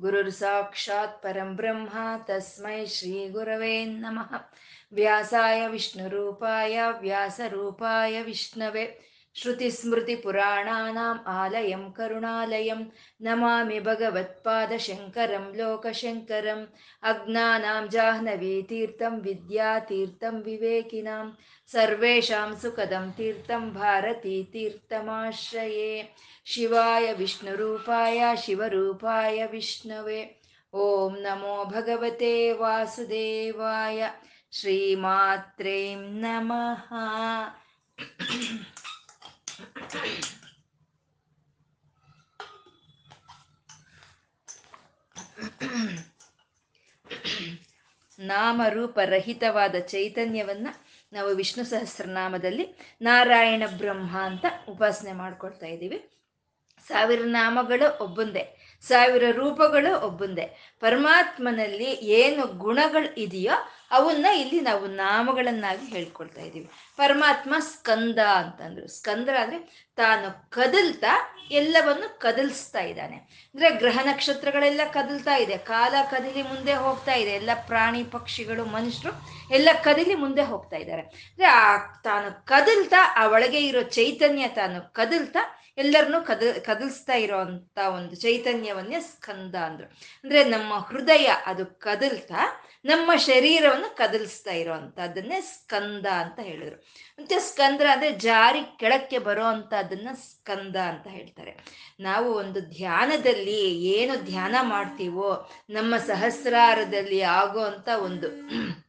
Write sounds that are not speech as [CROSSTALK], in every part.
ಗುರುರ್ ಸಾಕ್ಷಾತ್ ಪರಂ ಬ್ರಹ್ಮ ತಸ್ಮೈ ಶ್ರೀ ಗುರವೇ ನಮಃ ವ್ಯಾಸಾಯ ವಿಷ್ಣುರೂಪಾಯ ವ್ಯಾಸರೂಪಾಯ ವಿಷ್ಣವೆ श्रुतिस्मृतिपुराणानाम् आलयं करुणालयं नमामि भगवत्पादशङ्करं लोकशङ्करम् अज्ञानां जाह्नवीतीर्थं विद्यातीर्थं विवेकिनां सर्वेषां सुखदं तीर्थं भारतीतीर्थमाश्रये शिवाय विष्णुरूपाय शिवरूपाय विष्णवे ॐ नमो भगवते वासुदेवाय श्रीमात्रे नमः ನಾಮರೂಪರಹಿತವಾದ ಚೈತನ್ಯವನ್ನ ನಾವು ವಿಷ್ಣು ಸಹಸ್ರನಾಮದಲ್ಲಿ ನಾರಾಯಣ ಬ್ರಹ್ಮ ಅಂತ ಉಪಾಸನೆ ಮಾಡ್ಕೊಳ್ತಾ ಇದ್ದೀವಿ. ಸಾವಿರ ನಾಮಗಳು ಒಬ್ಬಂದೇ, ಸಾವಿರ ರೂಪಗಳು ಒಬ್ಬಂದೇ. ಪರಮಾತ್ಮನಲ್ಲಿ ಏನು ಗುಣಗಳು ಇದೆಯೋ ಅವನ್ನ ಇಲ್ಲಿ ನಾವು ನಾಮಗಳನ್ನಾಗಿ ಹೇಳ್ಕೊಳ್ತಾ ಇದ್ದೀವಿ. ಪರಮಾತ್ಮ ಸ್ಕಂದ ಅಂತಂದ್ರು. ಸ್ಕಂದ ಅಂದ್ರೆ ತಾನು ಕದಲ್ತಾ ಎಲ್ಲವನ್ನು ಕದಲ್ಸ್ತಾ ಇದ್ದಾನೆ. ಅಂದ್ರೆ ಗ್ರಹ ನಕ್ಷತ್ರಗಳೆಲ್ಲ ಕದಲ್ತಾ ಇದೆ. ಕಾಲ ಕದಲಿ ಮುಂದೆ ಹೋಗ್ತಾ ಇದೆ. ಎಲ್ಲ ಪ್ರಾಣಿ ಪಕ್ಷಿಗಳು, ಮನುಷ್ಯರು ಎಲ್ಲ ಕದಲಿ ಮುಂದೆ ಹೋಗ್ತಾ ಇದ್ದಾರೆ. ಅಂದ್ರೆ ಆ ತಾನು ಕದಲ್ತಾ, ಆ ಒಳಗೆ ಇರೋ ಚೈತನ್ಯ ತಾನು ಕದಲ್ತಾ, ಎಲ್ಲರನ್ನೂ ಕದ, ಕದಲ್ಸ್ತಾ ಇರೋಂತ ಒಂದು ಚೈತನ್ಯವನ್ನೇ ಸ್ಕಂದ ಅಂದ್ರು. ಅಂದ್ರೆ ನಮ್ಮ ಹೃದಯ ಅದು ಕದಲ್ತಾ ನಮ್ಮ ಶರೀರವನ್ನು ಕದಲಿಸ್ತಾ ಇರೋವಂಥದ್ದನ್ನೇ ಸ್ಕಂದ ಅಂತ ಹೇಳಿದ್ರು. ಮತ್ತೆ ಸ್ಕಂದ್ರ ಅಂದ್ರೆ ಜಾರಿ ಕೆಳಕ್ಕೆ ಬರೋ ಅಂತದನ್ನ ಸ್ಕಂದ ಅಂತ ಹೇಳ್ತಾರೆ. ನಾವು ಒಂದು ಧ್ಯಾನದಲ್ಲಿ ಏನು ಧ್ಯಾನ ಮಾಡ್ತೀವೋ, ನಮ್ಮ ಸಹಸ್ರಾರದಲ್ಲಿ ಆಗೋ ಅಂತ ಒಂದು [CLEARS THROAT]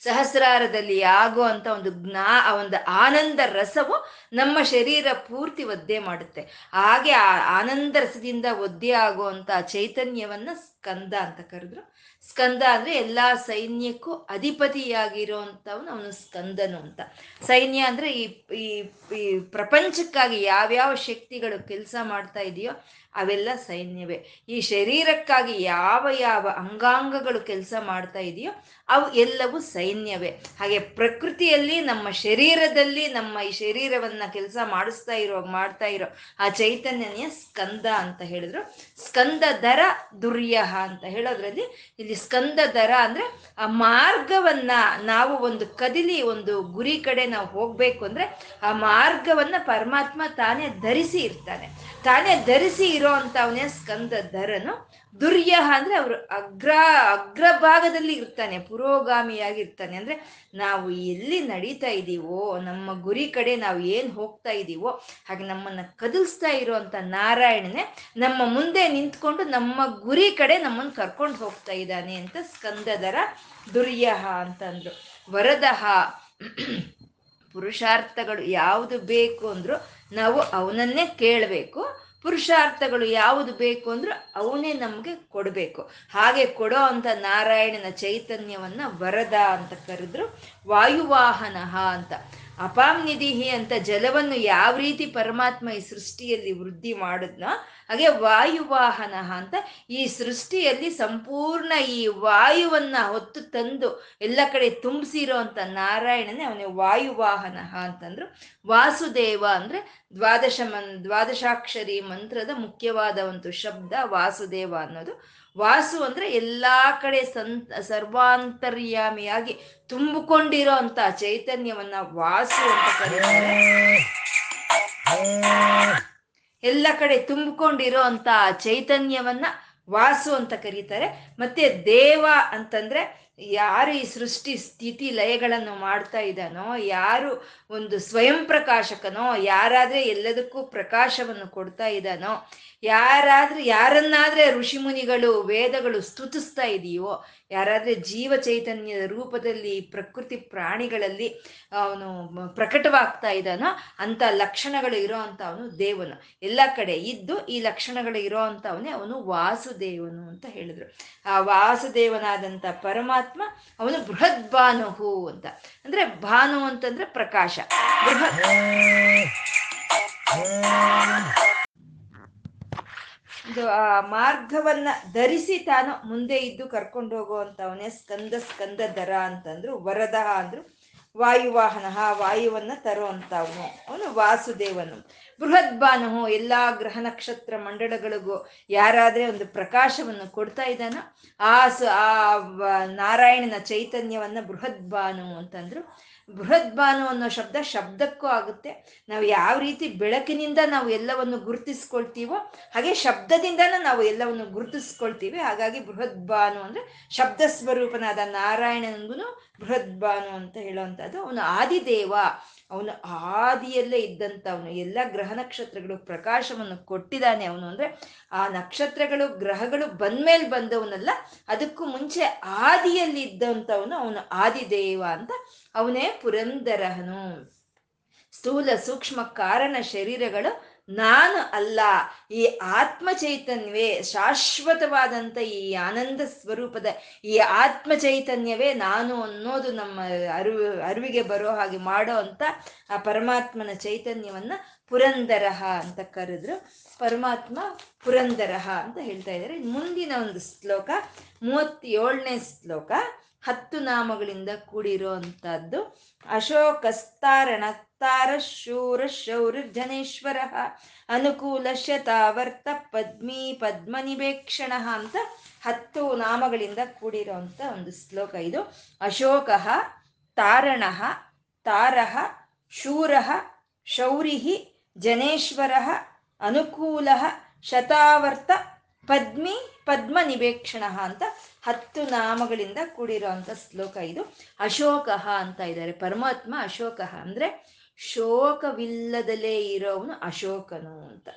ಸಹಸ್ರಾರದಲ್ಲಿ ಆಗೋ ಅಂತ ಒಂದು ಜ್ಞಾ ಒಂದು ಆನಂದ ರಸವು ನಮ್ಮ ಶರೀರ ಪೂರ್ತಿ ಒದ್ದೆ ಮಾಡುತ್ತೆ. ಹಾಗೆ ಆ ಆನಂದ ರಸದಿಂದ ಒದ್ದೆ ಆಗುವಂತ ಚೈತನ್ಯವನ್ನ ಸ್ಕಂದ ಅಂತ ಕರೆದ್ರು. ಸ್ಕಂದ ಅಂದ್ರೆ ಎಲ್ಲಾ ಸೈನ್ಯಕ್ಕೂ ಅಧಿಪತಿಯಾಗಿರುವಂಥವನು ಅವನು ಸ್ಕಂದನು ಅಂತ. ಸೈನ್ಯ ಅಂದ್ರೆ ಈ ಈ ಪ್ರಪಂಚಕ್ಕಾಗಿ ಯಾವ್ಯಾವ ಶಕ್ತಿಗಳು ಕೆಲಸ ಮಾಡ್ತಾ ಇದೆಯೋ ಅವೆಲ್ಲ ಸೈನ್ಯವೇ. ಈ ಶರೀರಕ್ಕಾಗಿ ಯಾವ ಯಾವ ಅಂಗಾಂಗಗಳು ಕೆಲಸ ಮಾಡ್ತಾ ಇದೆಯೋ ಅವು ಎಲ್ಲವೂ ಸೈನ್ಯವೇ. ಹಾಗೆ ಪ್ರಕೃತಿಯಲ್ಲಿ ನಮ್ಮ ಶರೀರದಲ್ಲಿ ನಮ್ಮ ಈ ಶರೀರವನ್ನ ಕೆಲಸ ಮಾಡಿಸ್ತಾ ಇರೋ, ಮಾಡ್ತಾ ಇರೋ ಆ ಚೈತನ್ಯನೇ ಸ್ಕಂದ ಅಂತ ಹೇಳಿದ್ರು. ಸ್ಕಂದ ದರ ದುರ್ಯಹ ಅಂತ ಹೇಳೋದ್ರಲ್ಲಿ ಇಲ್ಲಿ ಸ್ಕಂದ ದರ ಅಂದ್ರೆ ಆ ಮಾರ್ಗವನ್ನ ನಾವು ಒಂದು ಕದಿಲಿ ಒಂದು ಗುರಿ ಕಡೆ ನಾವು ಹೋಗ್ಬೇಕು ಅಂದ್ರೆ ಆ ಮಾರ್ಗವನ್ನ ಪರಮಾತ್ಮ ತಾನೇ ಧರಿಸಿ ಇರ್ತಾನೆ. ತಾನೇ ಧರಿಸಿ ಇರೋ ಅಂತವನೇ ಸ್ಕಂದ ದರನು. ದುರ್ಯಹ ಅಂದ್ರೆ ಅವರು ಅಗ್ರ ಅಗ್ರಭಾಗದಲ್ಲಿ ಇರ್ತಾನೆ. ಪುರೋಗಾಮಿಯಾಗಿರ್ತಾನೆ. ಅಂದ್ರೆ ನಾವು ಎಲ್ಲಿ ನಡೀತಾ ಇದ್ದೀವೋ ನಮ್ಮ ಗುರಿ ಕಡೆ ನಾವು ಏನ್ ಹೋಗ್ತಾ ಇದ್ದೀವೋ ಹಾಗೆ ನಮ್ಮನ್ನ ಕದಲ್ಸ್ತಾ ಇರುವಂತ ನಾರಾಯಣನೇ ನಮ್ಮ ಮುಂದೆ ನಿಂತ್ಕೊಂಡು ನಮ್ಮ ಗುರಿ ಕಡೆ ನಮ್ಮನ್ನು ಕರ್ಕೊಂಡು ಹೋಗ್ತಾ ಇದ್ದಾನೆ ಅಂತ ಸ್ಕಂದದರ ದುರ್ಯಹ ಅಂತಂದ್ರು. ವರದಹ ಪುರುಷಾರ್ಥಗಳು ಯಾವುದು ಬೇಕು ಅಂದ್ರು ನಾವು ಅವನನ್ನೇ ಕೇಳಬೇಕು. ಪುರುಷಾರ್ಥಗಳು ಯಾವುದು ಬೇಕು ಅಂದ್ರೆ ಅವನೇ ನಮಗೆ ಕೊಡಬೇಕು. ಹಾಗೆ ಕೊಡೋ ಅಂತ ನಾರಾಯಣನ ಚೈತನ್ಯವನ್ನ ವರದ ಅಂತ ಕರೆದ್ರು. ವಾಯುವಾಹನ ಅಂತ. ಅಪಾಮ್ನಿಧಿಹಿ ಅಂತ ಜಲವನ್ನು ಯಾವ ರೀತಿ ಪರಮಾತ್ಮ ಈ ಸೃಷ್ಟಿಯಲ್ಲಿ ವೃದ್ಧಿ ಮಾಡಿದ್ನೋ ಹಾಗೆ ವಾಯುವಾಹನ ಅಂತ ಈ ಸೃಷ್ಟಿಯಲ್ಲಿ ಸಂಪೂರ್ಣ ಈ ವಾಯುವನ್ನ ಹೊತ್ತು ತಂದು ಎಲ್ಲ ಕಡೆ ತುಂಬಿಸಿರೋ ಅಂತ ನಾರಾಯಣನೇ ಅವನೇ ವಾಯುವಾಹನ ಅಂತಂದ್ರು. ವಾಸುದೇವ ಅಂದ್ರೆ ದ್ವಾದಶ ಮನ್, ದ್ವಾದಶಾಕ್ಷರಿ ಮಂತ್ರದ ಮುಖ್ಯವಾದ ಒಂದು ಶಬ್ದ ವಾಸುದೇವ ಅನ್ನೋದು. ವಾಸು ಅಂದ್ರೆ ಎಲ್ಲಾ ಕಡೆ ಸಂತ, ಸರ್ವಾಂತರ್ಯಾಮಿಯಾಗಿ ತುಂಬಿಕೊಂಡಿರೋ ಅಂತ ಚೈತನ್ಯವನ್ನ ವಾಸು ಅಂತ ಕರೀತಾರೆ. ಎಲ್ಲ ಕಡೆ ತುಂಬಿಕೊಂಡಿರೋ ಅಂತ ಚೈತನ್ಯವನ್ನ ವಾಸು ಅಂತ ಕರೀತಾರೆ. ಮತ್ತೆ ದೇವ ಅಂತಂದ್ರೆ ಯಾರು ಈ ಸೃಷ್ಟಿ ಸ್ಥಿತಿ ಲಯಗಳನ್ನು ಮಾಡ್ತಾ ಇದ್ದಾನೋ, ಯಾರು ಒಂದು ಸ್ವಯಂ ಪ್ರಕಾಶಕನೋ, ಯಾರಾದ್ರೆ ಎಲ್ಲದಕ್ಕೂ ಪ್ರಕಾಶವನ್ನು ಕೊಡ್ತಾ ಇದ್ದಾನೋ, ಯಾರಾದ್ರೆ, ಯಾರನ್ನಾದ್ರೆ ಋಷಿಮುನಿಗಳು, ವೇದಗಳು ಸ್ತುತಿಸ್ತಾ ಇದೆಯೋ, ಯಾರಾದ್ರೆ ಜೀವ ಚೈತನ್ಯದ ರೂಪದಲ್ಲಿ ಪ್ರಕೃತಿ ಪ್ರಾಣಿಗಳಲ್ಲಿ ಅವನು ಪ್ರಕಟವಾಗ್ತಾ ಇದ್ದಾನೋ ಅಂತ ಲಕ್ಷಣಗಳು ಇರೋ ಅಂತ ಅವನು ದೇವನು. ಎಲ್ಲ ಕಡೆ ಇದ್ದು ಈ ಲಕ್ಷಣಗಳು ಇರೋ ಅಂತವನೇ ಅವನು ವಾಸುದೇವನು ಅಂತ ಹೇಳಿದ್ರು. ಆ ವಾಸುದೇವನಾದಂಥ ಪರಮಾತ್ಮ ಅವನು ಬೃಹತ್ ಭಾನುಹು ಅಂತ. ಅಂದ್ರೆ ಭಾನು ಅಂತಂದ್ರೆ ಪ್ರಕಾಶ. ಬೃಹತ್ ಇದು ಆ ಮಾರ್ಗವನ್ನ ಧರಿಸಿ ತಾನು ಮುಂದೆ ಇದ್ದು ಕರ್ಕೊಂಡು ಹೋಗುವಂತವನೇ ಸ್ಕಂದ ಸ್ಕಂದ ದರ ಅಂತಂದ್ರು ವರದ ಅಂದ್ರು. ವಾಯುವಾಹನ ವಾಯುವನ್ನ ತರುವಂತವನು ಅವನು ವಾಸುದೇವನು. ಬೃಹದ್ಭಾನು ಎಲ್ಲಾ ಗ್ರಹ ನಕ್ಷತ್ರ ಮಂಡಳಗಳಿಗೂ ಯಾರಾದ್ರೆ ಒಂದು ಪ್ರಕಾಶವನ್ನು ಕೊಡ್ತಾ ಇದ್ದಾನೋ, ಆ ಆ ನಾರಾಯಣನ ಚೈತನ್ಯವನ್ನ ಬೃಹದ್ಭಾನು ಅಂತಂದ್ರು ಬೃಹದ್ಭಾನು ಅನ್ನೋ ಶಬ್ದ ಶಬ್ದಕ್ಕೂ ಆಗುತ್ತೆ. ನಾವು ಯಾವ ರೀತಿ ಬೆಳಕಿನಿಂದ ನಾವು ಎಲ್ಲವನ್ನು ಗುರುತಿಸ್ಕೊಳ್ತೀವೋ ಹಾಗೆ ಶಬ್ದದಿಂದನೂ ನಾವು ಎಲ್ಲವನ್ನು ಗುರುತಿಸ್ಕೊಳ್ತೀವಿ. ಹಾಗಾಗಿ ಬೃಹದ್ಭಾನು ಅಂದ್ರೆ ಶಬ್ದ ಸ್ವರೂಪನಾದ ನಾರಾಯಣನಿಗೂ ಬೃಹದ್ಭಾನು ಅಂತ ಹೇಳುವಂಥದ್ದು. ಅವನು ಆದಿದೇವ. ಅವನು ಆದಿಯಲ್ಲೇ ಇದ್ದಂತ ಅವನು ಎಲ್ಲ ಗ್ರಹ ನಕ್ಷತ್ರಗಳು ಪ್ರಕಾಶವನ್ನು ಕೊಟ್ಟಿದ್ದಾನೆ ಅವನು ಅಂದ್ರೆ ಆ ನಕ್ಷತ್ರಗಳು, ಗ್ರಹಗಳು ಬಂದ್ಮೇಲೆ ಬಂದವನಲ್ಲ, ಅದಕ್ಕೂ ಮುಂಚೆ ಆದಿಯಲ್ಲಿ ಇದ್ದಂಥವನು ಅವನು ಆದಿದೇವ ಅಂತ ಅವನೇ ಪುರಂದರಹನು. ಸ್ಥೂಲ ಸೂಕ್ಷ್ಮ ಕಾರಣ ಶರೀರಗಳು ನಾನು ಅಲ್ಲ, ಈ ಆತ್ಮ ಚೈತನ್ಯವೇ ಶಾಶ್ವತವಾದಂಥ ಈ ಆನಂದ ಸ್ವರೂಪದ ಈ ಆತ್ಮ ಚೈತನ್ಯವೇ ನಾನು ಅನ್ನೋದು ನಮ್ಮ ಅರಿವು ಅರಿವಿಗೆ ಬರೋ ಹಾಗೆ ಮಾಡೋ ಅಂತ ಆ ಪರಮಾತ್ಮನ ಚೈತನ್ಯವನ್ನ ಪುರಂದರಹ ಅಂತ ಕರೆದ್ರು. ಪರಮಾತ್ಮ ಪುರಂದರಹ ಅಂತ ಹೇಳ್ತಾ ಇದ್ದಾರೆ. ಮುಂದಿನ ಒಂದು ಶ್ಲೋಕ, ಮೂವತ್ತೇಳನೇ ಶ್ಲೋಕ. ಹತ್ತು ನಾಮಗಳಿಂದ ಕೂಡಿರೋ ಅಶೋಕಸ್ತಾರಣ ತಾರ ಶೂರ, ಶೌರ ಅನುಕೂಲ, ಶತಾವರ್ತ, ಪದ್ಮಿ, ಪದ್ಮನಿವೇಕ್ಷಣ ಅಂತ ಹತ್ತು ನಾಮಗಳಿಂದ ಕೂಡಿರೋ ಒಂದು ಶ್ಲೋಕ ಇದು. ಅಶೋಕ, ತಾರಣ ತಾರಹ ಶೂರ, ಶೌರಿ ಜನೇಶ್ವರ ಅನುಕೂಲ, ಶತಾವರ್ತ, ಪದ್ಮಿ ಪದ್ಮ ನಿವೇಕ್ಷಣ ಅಂತ ಹತ್ತು ನಾಮಗಳಿಂದ ಕೂಡಿರುವಂತ ಶ್ಲೋಕ ಇದು. ಅಶೋಕ ಅಂತ ಇದ್ದಾರೆ. ಪರಮಾತ್ಮ ಅಶೋಕ ಅಂದ್ರೆ ಶೋಕವಿಲ್ಲದಲೇ ಇರೋವನು ಅಶೋಕನು ಅಂತ.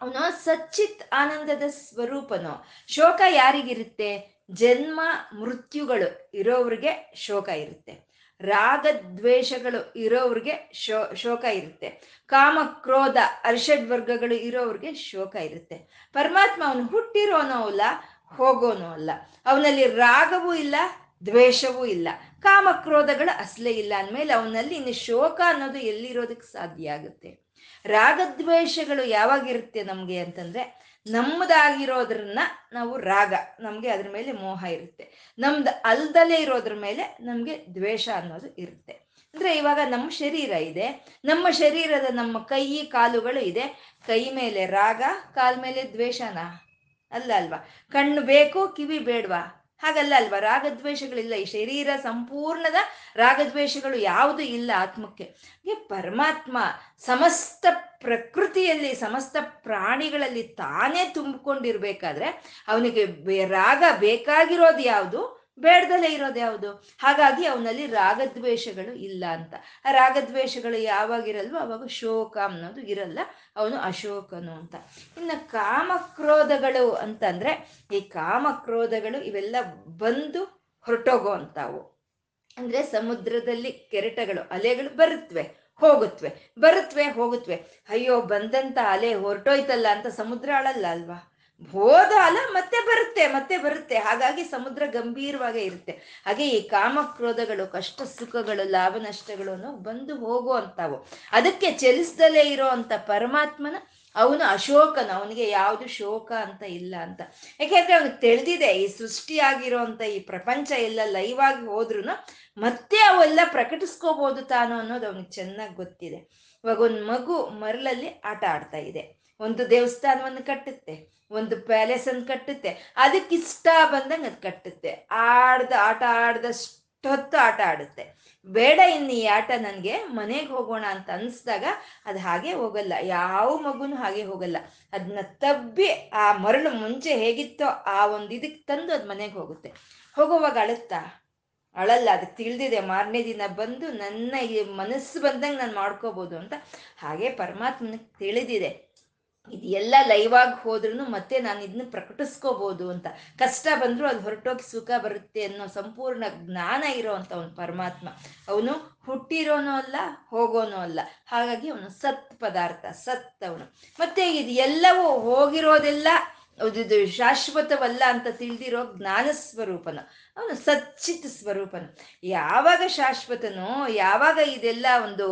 ಅವನು ಸಚ್ಚಿತ್ ಆನಂದದ ಸ್ವರೂಪನು. ಶೋಕ ಯಾರಿಗಿರುತ್ತೆ? ಜನ್ಮ ಮೃತ್ಯುಗಳು ಇರೋವ್ರಿಗೆ ಶೋಕ ಇರುತ್ತೆ. ರಾಗದ್ವೇಷಗಳು ಇರೋವ್ರಿಗೆ ಶೋ, ಶೋಕ ಇರುತ್ತೆ. ಕಾಮ, ಕ್ರೋಧ ಅರ್ಷಡ್ ವರ್ಗಗಳು ಇರೋವ್ರಿಗೆ ಶೋಕ ಇರುತ್ತೆ. ಪರಮಾತ್ಮ ಅವನು ಹುಟ್ಟಿರೋನೋ ಅಲ್ಲ ಹೋಗೋನೋ ಅಲ್ಲ ಅವನಲ್ಲಿ ರಾಗವೂ ಇಲ್ಲ, ದ್ವೇಷವೂ ಇಲ್ಲ. ಕಾಮ, ಕ್ರೋಧಗಳು ಅಸಲೇ ಇಲ್ಲ ಅಂದಮೇಲೆ ಅವನಲ್ಲಿ ಇನ್ನು ಶೋಕ ಅನ್ನೋದು ಎಲ್ಲಿರೋದಕ್ಕೆ ಸಾಧ್ಯ ಆಗುತ್ತೆ? ರಾಗದ್ವೇಷಗಳು ಯಾವಾಗಿರುತ್ತೆ ನಮಗೆ ಅಂತಂದ್ರೆ ನಮ್ಮದಾಗಿರೋದ್ರನ್ನ ನಾವು ರಾಗ, ನಮಗೆ ಅದ್ರ ಮೇಲೆ ಮೋಹ ಇರುತ್ತೆ. ನಮ್ದು ಅಲ್ದಲೇ ಇರೋದ್ರ ಮೇಲೆ ನಮಗೆ ದ್ವೇಷ ಅನ್ನೋದು ಇರುತ್ತೆ. ಅಂದ್ರೆ ಇವಾಗ ನಮ್ಮ ಶರೀರ ಇದೆ, ನಮ್ಮ ಶರೀರದ ನಮ್ಮ ಕೈ, ಕಾಲುಗಳು ಇದೆ. ಕೈ ಮೇಲೆ ರಾಗ, ಕಾಲ್ ಮೇಲೆ ದ್ವೇಷನ? ಅಲ್ಲ ಅಲ್ವಾ? ಕಣ್ಣು ಬೇಕು, ಕಿವಿ ಬೇಡ್ವಾ? ಹಾಗಲ್ಲ ಅಲ್ವಾ? ರಾಗದ್ವೇಷಗಳಿಲ್ಲ. ಈ ಶರೀರ ಸಂಪೂರ್ಣದ ರಾಗದ್ವೇಷಗಳು ಯಾವುದು ಇಲ್ಲ ಆತ್ಮಕ್ಕೆ. ಪರಮಾತ್ಮ ಸಮಸ್ತ ಪ್ರಕೃತಿಯಲ್ಲಿ, ಸಮಸ್ತ ಪ್ರಾಣಿಗಳಲ್ಲಿ ತಾನೇ ತುಂಬಿಕೊಂಡಿರ್ಬೇಕಾದ್ರೆ ಅವನಿಗೆ ರಾಗ ಬೇಕಾಗಿರೋದು ಯಾವುದು? ಬೇಡದಲ್ಲೇ ಇರೋದು ಯಾವುದು? ಹಾಗಾಗಿ ಅವನಲ್ಲಿ ರಾಗದ್ವೇಷಗಳು ಇಲ್ಲ ಅಂತ. ಆ ರಾಗದ್ವೇಷಗಳು ಯಾವಾಗಿರಲ್ವೋ ಅವಾಗ ಶೋಕ ಅನ್ನೋದು ಇರಲ್ಲ, ಅವನು ಅಶೋಕನು ಅಂತ. ಇನ್ನು ಕಾಮಕ್ರೋಧಗಳು ಅಂತಂದ್ರೆ ಈ ಕಾಮಕ್ರೋಧಗಳು ಇವೆಲ್ಲ ಬಂದು ಹೊರಟೋಗೋ ಅಂತಾವು ಅಂದ್ರೆ ಸಮುದ್ರದಲ್ಲಿ ಕೆರೆಟಗಳು, ಅಲೆಗಳು ಬರುತ್ತವೆ ಹೋಗುತ್ತವೆ ಬರುತ್ತವೆ ಹೋಗುತ್ತವೆ ಅಯ್ಯೋ ಬಂದಂತ ಅಲೆ ಹೊರಟೋಯ್ತಲ್ಲ ಅಂತ ಸಮುದ್ರ ಅಳಲ್ಲ ಅಲ್ವಾ? ಹೋದ ಅಲ್ಲ ಮತ್ತೆ ಬರುತ್ತೆ ಮತ್ತೆ ಬರುತ್ತೆ. ಹಾಗಾಗಿ ಸಮುದ್ರ ಗಂಭೀರವಾಗೇ ಇರುತ್ತೆ. ಹಾಗೆ ಈ ಕಾಮಕ್ರೋಧಗಳು, ಕಷ್ಟ ಸುಖಗಳು, ಲಾಭ ನಷ್ಟಗಳು ಬಂದು ಹೋಗುವಂತಾವು ಅದಕ್ಕೆ ಚಲಿಸ್ದಲೇ ಇರೋ ಅಂತ ಪರಮಾತ್ಮನ ಅವನು ಅಶೋಕನ, ಅವನಿಗೆ ಯಾವುದು ಶೋಕ ಅಂತ ಇಲ್ಲ ಅಂತ. ಯಾಕೆಂದ್ರೆ ಅವನಿಗೆ ತಿಳಿದಿದೆ, ಈ ಸೃಷ್ಟಿಯಾಗಿರೋಂಥ ಈ ಪ್ರಪಂಚ ಎಲ್ಲ ಲೈವ್ ಆಗಿ ಹೋದ್ರು ಮತ್ತೆ ಅವೆಲ್ಲ ಪ್ರಕಟಿಸ್ಕೋಬಹುದು ತಾನು ಅನ್ನೋದು ಅವನಿಗೆ ಚೆನ್ನಾಗಿ ಗೊತ್ತಿದೆ. ಇವಾಗ ಒಂದು ಮಗು ಮರಳಲ್ಲಿ ಆಟ ಆಡ್ತಾ ಇದೆ. ಒಂದು ದೇವಸ್ಥಾನವನ್ನು ಕಟ್ಟುತ್ತೆ. ಒಂದು ಪ್ಯಾಲೇಸ್ ಅನ್ನು ಕಟ್ಟುತ್ತೆ. ಅದಕ್ಕೆ ಇಷ್ಟ ಬಂದಂಗೆ ಅದು ಕಟ್ಟುತ್ತೆ. ಆಡ್ದ ಆಟ ಆಡ್ದಷ್ಟೊತ್ತು ಆಟ ಆಡುತ್ತೆ. ಬೇಡ ಇನ್ನು ಈ ಆಟ ನನಗೆ ಮನೆಗೆ ಹೋಗೋಣ ಅಂತ ಅನಿಸ್ದಾಗ ಅದು ಹಾಗೆ ಹೋಗಲ್ಲ. ಯಾವ ಮಗುನು ಹಾಗೆ ಹೋಗಲ್ಲ. ಅದನ್ನ ತಬ್ಬಿ ಆ ಮರಳು ಮುಂಚೆ ಹೇಗಿತ್ತೋ ಆ ಒಂದು ಇದಕ್ಕೆ ತಂದು ಅದು ಮನೆಗೆ ಹೋಗುತ್ತೆ. ಹೋಗುವಾಗ ಅಳುತ್ತಾ? ಅಳಲ್ಲ, ಅದಕ್ಕೆ ತಿಳಿದಿದೆ. ಮಾರನೇ ದಿನ ಬಂದು ನನ್ನ ಈ ಮನಸ್ಸು ಬಂದಂಗೆ ನಾನು ಮಾಡ್ಕೋಬೋದು ಅಂತ. ಹಾಗೆ ಪರಮಾತ್ಮನಿಗೆ ತಿಳಿದಿದೆ. ಇದು ಎಲ್ಲ ಲೈವ್ ಆಗಿ ಹೋದ್ರೂ ಮತ್ತೆ ನಾನು ಇದನ್ನ ಪ್ರಕಟಿಸ್ಕೋಬಹುದು ಅಂತ. ಕಷ್ಟ ಬಂದರೂ ಅದು ಹೊರಟೋಗಿ ಸುಖ ಬರುತ್ತೆ ಅನ್ನೋ ಸಂಪೂರ್ಣ ಜ್ಞಾನ ಇರೋ ಅಂತ ಅವನು ಪರಮಾತ್ಮ. ಅವನು ಹುಟ್ಟಿರೋನೂ ಅಲ್ಲ, ಹೋಗೋನೂ ಅಲ್ಲ. ಹಾಗಾಗಿ ಅವನು ಸತ್ ಪದಾರ್ಥ, ಸತ್ ಅವನು. ಮತ್ತೆ ಇದು ಎಲ್ಲವೂ ಹೋಗಿರೋದೆಲ್ಲ. ಇದು ಶಾಶ್ವತವಲ್ಲ ಅಂತ ತಿಳಿದಿರೋ ಜ್ಞಾನ ಸ್ವರೂಪನ, ಅವನು ಸಚ್ಚಿತ್ ಸ್ವರೂಪನು. ಯಾವಾಗ ಶಾಶ್ವತನೋ, ಯಾವಾಗ ಇದೆಲ್ಲ ಒಂದು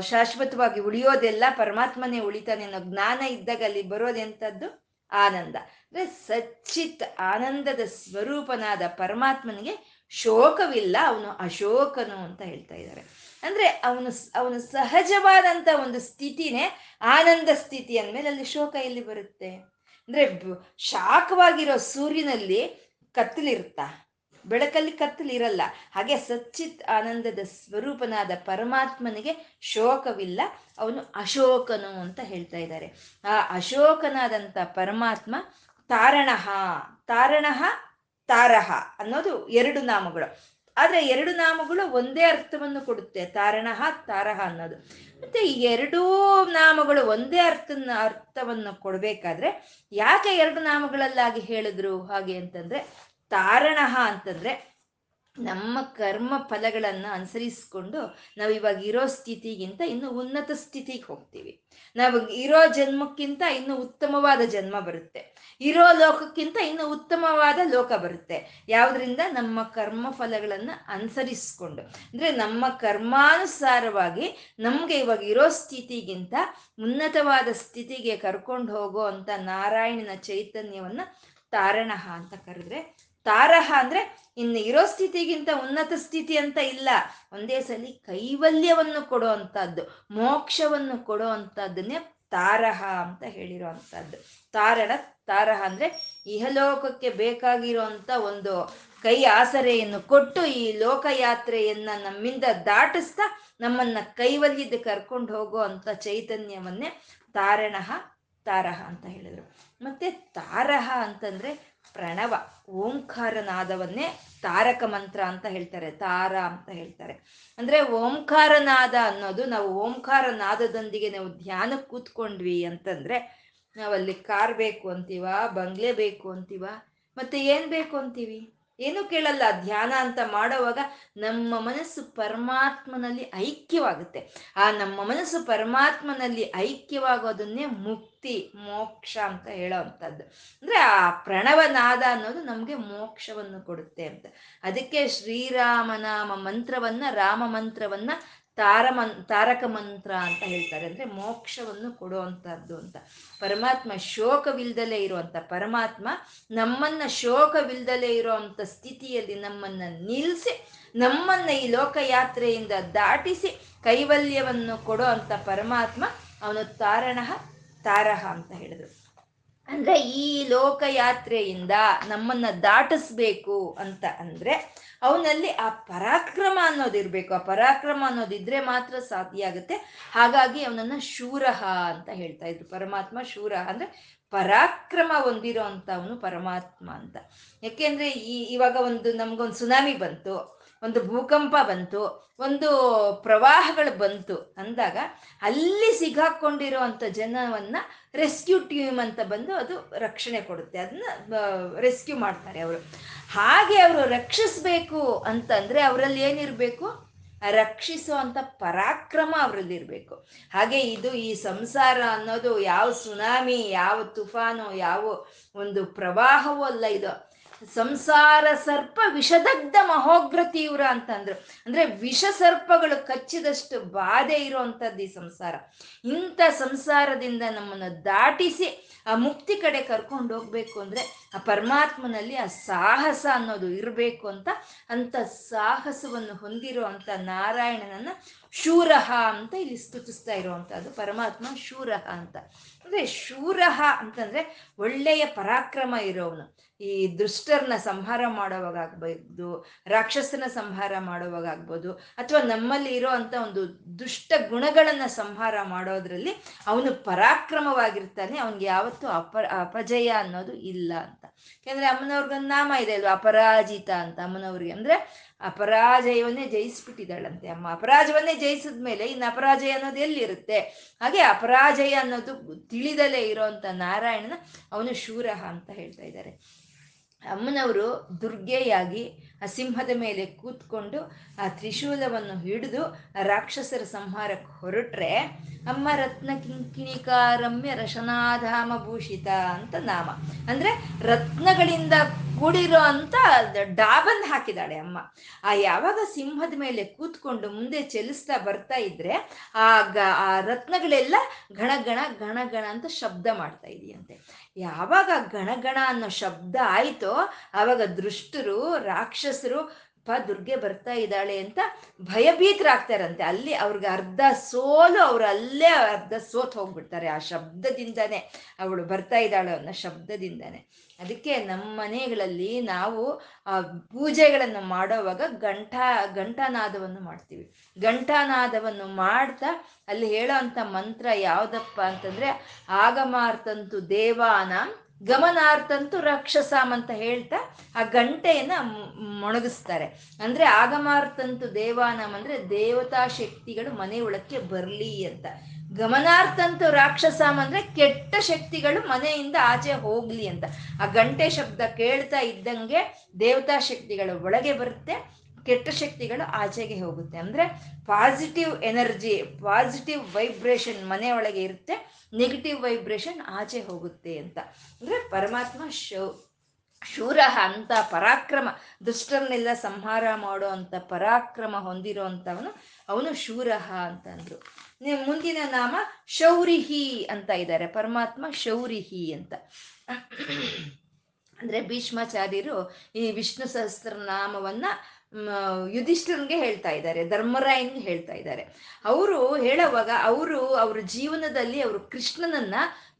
ಶಾಶ್ವತವಾಗಿ ಉಳಿಯೋದೆಲ್ಲ ಪರಮಾತ್ಮನೇ ಉಳಿತಾನೆ ಅನ್ನೋ ಜ್ಞಾನ ಇದ್ದಾಗ ಅಲ್ಲಿ ಬರೋದೆಂಥದ್ದು ಆನಂದ. ಅಂದ್ರೆ ಸಚ್ಚಿತ್ ಆನಂದದ ಸ್ವರೂಪನಾದ ಪರಮಾತ್ಮನಿಗೆ ಶೋಕವಿಲ್ಲ, ಅವನು ಅಶೋಕನು ಅಂತ ಹೇಳ್ತಾ ಇದ್ದಾರೆ. ಅಂದ್ರೆ ಅವನು ಅವನು ಸಹಜವಾದಂತ ಒಂದು ಸ್ಥಿತಿನೇ ಆನಂದ ಸ್ಥಿತಿ ಅಂದ್ಮೇಲೆ ಅಲ್ಲಿ ಶೋಕ ಎಲ್ಲಿ ಬರುತ್ತೆ? ಅಂದ್ರೆ ಶಾಖವಾಗಿರೋ ಸೂರ್ಯನಲ್ಲಿ ಕತ್ತಲಿರುತ್ತಾ. ಬೆಳಕಲ್ಲಿ ಕತ್ತಲಿರಲ್ಲ ಹಾಗೆ ಸಚ್ಚಿತ್ ಆನಂದದ ಸ್ವರೂಪನಾದ ಪರಮಾತ್ಮನಿಗೆ ಶೋಕವಿಲ್ಲ. ಅವನು ಅಶೋಕನು ಅಂತ ಹೇಳ್ತಾ ಇದ್ದಾರೆ. ಆ ಅಶೋಕನಾದಂಥ ಪರಮಾತ್ಮ ತಾರಣಹ ತಾರಣಹ ತಾರಹ ಅನ್ನೋದು ಎರಡು ನಾಮಗಳು. ಆದ್ರೆ ಎರಡು ನಾಮಗಳು ಒಂದೇ ಅರ್ಥವನ್ನು ಕೊಡುತ್ತೆ ತಾರಣಹ ತಾರಹ ಅನ್ನೋದು. ಮತ್ತೆ ಈ ಎರಡೂ ನಾಮಗಳು ಒಂದೇ ಅರ್ಥ ಅರ್ಥವನ್ನು ಕೊಡ್ಬೇಕಾದ್ರೆ ಯಾಕೆ ಎರಡು ನಾಮಗಳಲ್ಲಾಗಿ ಹೇಳಿದ್ರು ಹಾಗೆ ಅಂತಂದ್ರೆ ತಾರಣಹ ಅಂತಂದ್ರೆ ನಮ್ಮ ಕರ್ಮ ಫಲಗಳನ್ನು ಅನುಸರಿಸ್ಕೊಂಡು ನಾವು ಇವಾಗ ಇರೋ ಸ್ಥಿತಿಗಿಂತ ಇನ್ನು ಉನ್ನತ ಸ್ಥಿತಿಗೆ ಹೋಗ್ತೀವಿ. ನಾವು ಇರೋ ಜನ್ಮಕ್ಕಿಂತ ಇನ್ನು ಉತ್ತಮವಾದ ಜನ್ಮ ಬರುತ್ತೆ. ಇರೋ ಲೋಕಕ್ಕಿಂತ ಇನ್ನು ಉತ್ತಮವಾದ ಲೋಕ ಬರುತ್ತೆ. ಯಾವುದರಿಂದ? ನಮ್ಮ ಕರ್ಮ ಫಲಗಳನ್ನು ಅನುಸರಿಸ್ಕೊಂಡು. ಅಂದ್ರೆ ನಮ್ಮ ಕರ್ಮಾನುಸಾರವಾಗಿ ನಮಗೆ ಇವಾಗ ಇರೋ ಸ್ಥಿತಿಗಿಂತ ಉನ್ನತವಾದ ಸ್ಥಿತಿಗೆ ಕರ್ಕೊಂಡು ಹೋಗೋ ಅಂತ ನಾರಾಯಣನ ಚೈತನ್ಯವನ್ನ ತಾರಣಹ ಅಂತ ಕರೆದ್ರೆ, ತಾರಹ ಅಂದ್ರೆ ಇನ್ನು ಇರೋ ಸ್ಥಿತಿಗಿಂತ ಉನ್ನತ ಸ್ಥಿತಿ ಅಂತ ಇಲ್ಲ. ಒಂದೇ ಸಲಿ ಕೈವಲ್ಯವನ್ನು ಕೊಡೋ ಅಂಥದ್ದು ಮೋಕ್ಷವನ್ನು ಕೊಡೋ ಅಂಥದ್ದನ್ನೇ ತಾರಹ ಅಂತ ಹೇಳಿರೋ ಅಂಥದ್ದು ತಾರಣ, ತಾರಹ ಅಂದ್ರೆ ಇಹಲೋಕಕ್ಕೆ ಬೇಕಾಗಿರುವಂತ ಒಂದು ಕೈ ಆಸರೆಯನ್ನು ಕೊಟ್ಟು ಈ ಲೋಕಯಾತ್ರೆಯನ್ನ ನಮ್ಮಿಂದ ದಾಟಿಸ್ತಾ ನಮ್ಮನ್ನ ಕೈವಲ್ಯದ ಕರ್ಕೊಂಡು ಹೋಗೋ ಅಂತ ಚೈತನ್ಯವನ್ನೇ ತಾರಣಹ, ತಾರಹ ಅಂತ ಹೇಳಿದ್ರು. ಮತ್ತೆ ತಾರಹ ಅಂತಂದ್ರೆ ಪ್ರಣವ ಓಂಕಾರನಾದವನ್ನೇ ತಾರಕ ಮಂತ್ರ ಅಂತ ಹೇಳ್ತಾರೆ, ತಾರ ಅಂತ ಹೇಳ್ತಾರೆ. ಅಂದ್ರೆ ಓಂಕಾರನಾದ ಅನ್ನೋದು ನಾವು ಓಂಕಾರ ನಾದದೊಂದಿಗೆ ನಾವು ಧ್ಯಾನ ಕೂತ್ಕೊಂಡ್ವಿ ಅಂತಂದ್ರೆ ನಾವಲ್ಲಿ ಕಾರ್ ಬೇಕು ಅಂತೀವ, ಬಂಗ್ಲೆ ಬೇಕು ಅಂತೀವ, ಮತ್ತೆ ಏನ್ ಬೇಕು ಅಂತೀವಿ? ಏನು ಕೇಳಲ್ಲ? ಧ್ಯಾನ ಅಂತ ಮಾಡುವಾಗ ನಮ್ಮ ಮನಸ್ಸು ಪರಮಾತ್ಮನಲ್ಲಿ ಐಕ್ಯವಾಗುತ್ತೆ. ಆ ನಮ್ಮ ಮನಸ್ಸು ಪರಮಾತ್ಮನಲ್ಲಿ ಐಕ್ಯವಾಗೋದನ್ನೇ ಮುಕ್ತಿ, ಮೋಕ್ಷ ಅಂತ ಹೇಳೋ ಅಂಥದ್ದು ಅಂದ್ರೆ ಆ ಪ್ರಣವನಾದ ಅನ್ನೋದು ನಮಗೆ ಮೋಕ್ಷವನ್ನು ಕೊಡುತ್ತೆ ಅಂತ. ಅದಕ್ಕೆ ಶ್ರೀರಾಮನಾಮ ಮಂತ್ರವನ್ನ ರಾಮ ಮಂತ್ರವನ್ನ ತಾರಮನ್ ತಾರಕ ಮಂತ್ರ ಅಂತ ಹೇಳ್ತಾರೆ. ಅಂದ್ರೆ ಮೋಕ್ಷವನ್ನು ಕೊಡುವಂಥದ್ದು ಅಂತ. ಪರಮಾತ್ಮ ಶೋಕವಿಲ್ದಲೇ ಇರುವಂತ, ಪರಮಾತ್ಮ ನಮ್ಮನ್ನ ಶೋಕವಿಲ್ದಲೇ ಇರುವಂತ ಸ್ಥಿತಿಯಲ್ಲಿ ನಮ್ಮನ್ನ ನಿಲ್ಲಿಸಿ ನಮ್ಮನ್ನ ಈ ಲೋಕಯಾತ್ರೆಯಿಂದ ದಾಟಿಸಿ, ಕೈವಲ್ಯವನ್ನು ಕೊಡೋ ಅಂತ ಪರಮಾತ್ಮ ಅವನು ತಾರಣ, ತಾರಹ ಅಂತ ಹೇಳಿದ್ರು. ಅಂದ್ರೆ ಈ ಲೋಕಯಾತ್ರೆಯಿಂದ ನಮ್ಮನ್ನ ದಾಟಿಸ್ಬೇಕು ಅಂತ ಅಂದ್ರೆ ಅವನಲ್ಲಿ ಆ ಪರಾಕ್ರಮ ಅನ್ನೋದಿರ್ಬೇಕು ಆ ಪರಾಕ್ರಮ ಅನ್ನೋದಿದ್ರೆ ಮಾತ್ರ ಸಾಧ್ಯ ಆಗುತ್ತೆ. ಹಾಗಾಗಿ ಅವನನ್ನ ಶೂರಹ ಅಂತ ಹೇಳ್ತಾ ಇದ್ರು. ಪರಮಾತ್ಮ ಶೂರಹ ಅಂದ್ರೆ ಪರಾಕ್ರಮ ಹೊಂದಿರೋ ಅಂತ ಅವನು ಪರಮಾತ್ಮ ಅಂತ. ಯಾಕೆಂದ್ರೆ ಈ ಇವಾಗ ಒಂದು ನಮ್ಗೊಂದು ಸುನಾಮಿ ಬಂತು. ಒಂದು ಭೂಕಂಪ ಬಂತು, ಒಂದು ಪ್ರವಾಹಗಳು ಬಂತು ಅಂದಾಗ ಅಲ್ಲಿ ಸಿಗಾಕೊಂಡಿರೋ ಜನವನ್ನು ರೆಸ್ಕ್ಯೂ ಟೀಮ್ ಅಂತ ಬಂದು ಅದು ರಕ್ಷಣೆ ಕೊಡುತ್ತೆ. ಅದನ್ನ ರೆಸ್ಕ್ಯೂ ಮಾಡ್ತಾರೆ ಅವರು. ಹಾಗೆ ಅವರು ರಕ್ಷಿಸ್ಬೇಕು ಅಂತಂದ್ರೆ ಅವರಲ್ಲಿ ಏನಿರಬೇಕು? ರಕ್ಷಿಸೋ ಅಂತ ಪರಾಕ್ರಮ ಅವರಲ್ಲಿ ಇರಬೇಕು. ಹಾಗೆ ಇದು ಈ ಸಂಸಾರ ಅನ್ನೋದು ಯಾವ ಸುನಾಮಿ, ಯಾವ ತುಫಾನು, ಯಾವ ಒಂದು ಪ್ರವಾಹವೂ ಅಲ್ಲ ಇದು. ಸಂಸಾರ ಸರ್ಪ ವಿಷದಗ್ಧ ಮಹೋಗ್ರ ತೀವ್ರ ಅಂತಂದ್ರು. ಅಂದ್ರೆ ವಿಷ ಸರ್ಪಗಳು ಕಚ್ಚಿದಷ್ಟು ಬಾಧೆ ಇರುವಂತದ್ದು ಈ ಸಂಸಾರ. ಇಂಥ ಸಂಸಾರದಿಂದ ನಮ್ಮನ್ನು ದಾಟಿಸಿ ಆ ಮುಕ್ತಿ ಕಡೆ ಕರ್ಕೊಂಡು ಹೋಗ್ಬೇಕು ಅಂದ್ರೆ ಆ ಪರಮಾತ್ಮನಲ್ಲಿ ಆ ಸಾಹಸ ಅನ್ನೋದು ಇರಬೇಕು ಅಂತ ಅಂತ ಸಾಹಸವನ್ನು ಹೊಂದಿರೋ ಅಂತ ನಾರಾಯಣನನ್ನ ಶೂರಹ ಅಂತ ಇಲ್ಲಿ ಸ್ತುತಿಸ್ತಾ ಇರುವಂತಹದ್ದು ಪರಮಾತ್ಮ ಶೂರಹ ಅಂತ. ಅಂದ್ರೆ ಶೂರಹ ಅಂತಂದ್ರೆ ಒಳ್ಳೆಯ ಪರಾಕ್ರಮ ಇರೋವನು. ಈ ದುಷ್ಟರನ್ನ ಸಂಹಾರ ಮಾಡೋವಾಗ ರಾಕ್ಷಸನ ಸಂಹಾರ ಮಾಡುವಾಗ ಆಗ್ಬೋದು ಅಥವಾ ನಮ್ಮಲ್ಲಿ ಇರೋ ಅಂತ ಒಂದು ದುಷ್ಟ ಗುಣಗಳನ್ನ ಸಂಹಾರ ಮಾಡೋದ್ರಲ್ಲಿ ಅವನು ಪರಾಕ್ರಮವಾಗಿರ್ತಾನೆ, ಅವನಿಗೆ ಯಾವತ್ತೂ ಅಪ, ಅಪಜಯ ಅನ್ನೋದು ಇಲ್ಲ ಅಂತ. ಯಾಕಂದ್ರೆ ಅಮ್ಮನವ್ರಿಗೊಂದು ನಾಮ ಇದೆ ಅಲ್ವಾ, ಅಪರಾಜಿತ ಅಂತ ಅಮ್ಮನವ್ರಿಗೆ. ಅಂದ್ರೆ ಅಪರಾಜಯವನ್ನೇ ಜಯಿಸ್ಬಿಟ್ಟಿದ್ದಾಳಂತೆ ಅಮ್ಮ. ಅಪರಾಜವನ್ನೇ ಜಯಿಸಿದ ಮೇಲೆ ಇನ್ನು ಅಪರಾಜಯ ಅನ್ನೋದು ಎಲ್ಲಿರುತ್ತೆ? ಹಾಗೆ ಅಪರಾಜಯ ಅನ್ನೋದು ತಿಳಿದಲೇ ಇರೋಂಥ ನಾರಾಯಣನ ಅವನು ಶೂರಹ ಅಂತ ಹೇಳ್ತಾ ಇದ್ದಾರೆ. ಅಮ್ಮನವರು ದುರ್ಗೆಯಾಗಿ ಆ ಸಿಂಹದ ಮೇಲೆ ಕೂತ್ಕೊಂಡು ಆ ತ್ರಿಶೂಲವನ್ನು ಹಿಡಿದು ರಾಕ್ಷಸರ ಸಂಹಾರಕ್ಕೆ ಹೊರಟ್ರೆ ಅಮ್ಮ ರತ್ನ ಕಿಂಕಿಣಿಕಾರಮ್ಯ ರಶನಾಧಾಮ ಭೂಷಿತ ಅಂತ ನಾಮ. ಅಂದ್ರೆ ರತ್ನಗಳಿಂದ ಕೂಡಿರೋ ಅಂತ ಡಾಬನ್ ಹಾಕಿದಾಳೆ ಅಮ್ಮ. ಆ ಯಾವಾಗ ಸಿಂಹದ ಮೇಲೆ ಕೂತ್ಕೊಂಡು ಮುಂದೆ ಚಲಿಸ್ತಾ ಬರ್ತಾ ಇದ್ರೆ ಆ ಗ ಆ ರತ್ನಗಳೆಲ್ಲ ಗಣ ಗಣ ಗಣ ಗಣ ಅಂತ ಶಬ್ದ ಮಾಡ್ತಾ ಇದೆಯಂತೆ. ಯಾವಾಗ ಗಣ ಅನ್ನೋ ಶಬ್ದ ಆಯ್ತೋ ಆವಾಗ ದೃಷ್ಟರು, ರಾಕ್ಷಸರು, ಪ, ದುರ್ಗೆ ಬರ್ತಾ ಇದ್ದಾಳೆ ಅಂತ ಭಯಭೀತರಾಗ್ತಾರಂತೆ. ಅಲ್ಲಿ ಅವ್ರಿಗೆ ಅರ್ಧ ಸೋಲು, ಅವ್ರು ಅಲ್ಲೇ ಅರ್ಧ ಸೋತ್ ಹೋಗ್ಬಿಡ್ತಾರೆ ಆ ಶಬ್ದದಿಂದನೇ. ಅವಳು ಬರ್ತಾ ಇದ್ದಾಳೆ ಅನ್ನೋ ಶಬ್ದದಿಂದಾನೆ. ಅದಕ್ಕೆ ನಮ್ಮ ಮನೆಗಳಲ್ಲಿ ನಾವು ಪೂಜೆಗಳನ್ನು ಮಾಡೋವಾಗ ಗಂಟಾ ಘಂಟಾನಾದವನ್ನು ಮಾಡ್ತೀವಿ. ಘಂಟಾನಾದವನ್ನು ಮಾಡ್ತಾ ಅಲ್ಲಿ ಹೇಳೋ ಅಂಥ ಮಂತ್ರ ಯಾವುದಪ್ಪ ಅಂತಂದ್ರೆ ಆಗಮಾರ್ತಂತು ದೇವಾನ, ಗಮನಾರ್ಥಂತು ರಾಕ್ಷಸಾಮ್ ಅಂತ ಹೇಳ್ತಾ ಆ ಗಂಟೆಯನ್ನ ಮೊಣಗಿಸ್ತಾರೆ. ಅಂದ್ರೆ ಆಗಮಾರ್ಥಂತು ದೇವಾನಂ ಅಂದ್ರೆ ದೇವತಾ ಶಕ್ತಿಗಳು ಮನೆ ಒಳಕ್ಕೆ ಬರ್ಲಿ ಅಂತ. ಗಮನಾರ್ಥಂತೂ ರಾಕ್ಷಸಾಮ್ ಅಂದ್ರೆ ಕೆಟ್ಟ ಶಕ್ತಿಗಳು ಮನೆಯಿಂದ ಆಚೆ ಹೋಗ್ಲಿ ಅಂತ. ಆ ಗಂಟೆ ಶಬ್ದ ಕೇಳ್ತಾ ಇದ್ದಂಗೆ ದೇವತಾ ಶಕ್ತಿಗಳು ಒಳಗೆ ಬರುತ್ತೆ, ಕೆಟ್ಟ ಶಕ್ತಿಗಳು ಆಚೆಗೆ ಹೋಗುತ್ತೆ. ಅಂದ್ರೆ ಪಾಸಿಟಿವ್ ಎನರ್ಜಿ ಪಾಸಿಟಿವ್ ವೈಬ್ರೇಷನ್ ಮನೆ ಒಳಗೆ ಇರುತ್ತೆ ನೆಗೆಟಿವ್ ವೈಬ್ರೇಷನ್ ಆಚೆ ಹೋಗುತ್ತೆ ಅಂತ. ಅಂದ್ರೆ ಪರಮಾತ್ಮ ಶೌ ಶೂರ ಅಂತ ಪರಾಕ್ರಮ, ದುಷ್ಟರನ್ನೆಲ್ಲ ಸಂಹಾರ ಮಾಡೋ ಅಂತ ಪರಾಕ್ರಮ ಹೊಂದಿರೋ ಅಂತವನು, ಅವನು ಶೂರಹ ಅಂತ ಅಂದ್ರು. ಮುಂದಿನ ನಾಮ ಶೌರಿಹಿ ಅಂತ ಇದ್ದಾರೆ. ಪರಮಾತ್ಮ ಶೌರಿಹಿ ಅಂತ. ಅಂದ್ರೆ ಭೀಷ್ಮಾಚಾರ್ಯರು ಈ ವಿಷ್ಣು ಸಹಸ್ರ ನಾಮವನ್ನ ಯುಧಿಷ್ಠಿರನ್ಗೆ ಹೇಳ್ತಾ ಇದ್ದಾರೆ, ಧರ್ಮರಾಯನ್ಗೆ ಹೇಳ್ತಾ ಇದ್ದಾರೆ. ಅವರು ಹೇಳುವಾಗ ಅವರು ಅವ್ರ ಜೀವನದಲ್ಲಿ ಅವರು ಕೃಷ್ಣನನ್ನ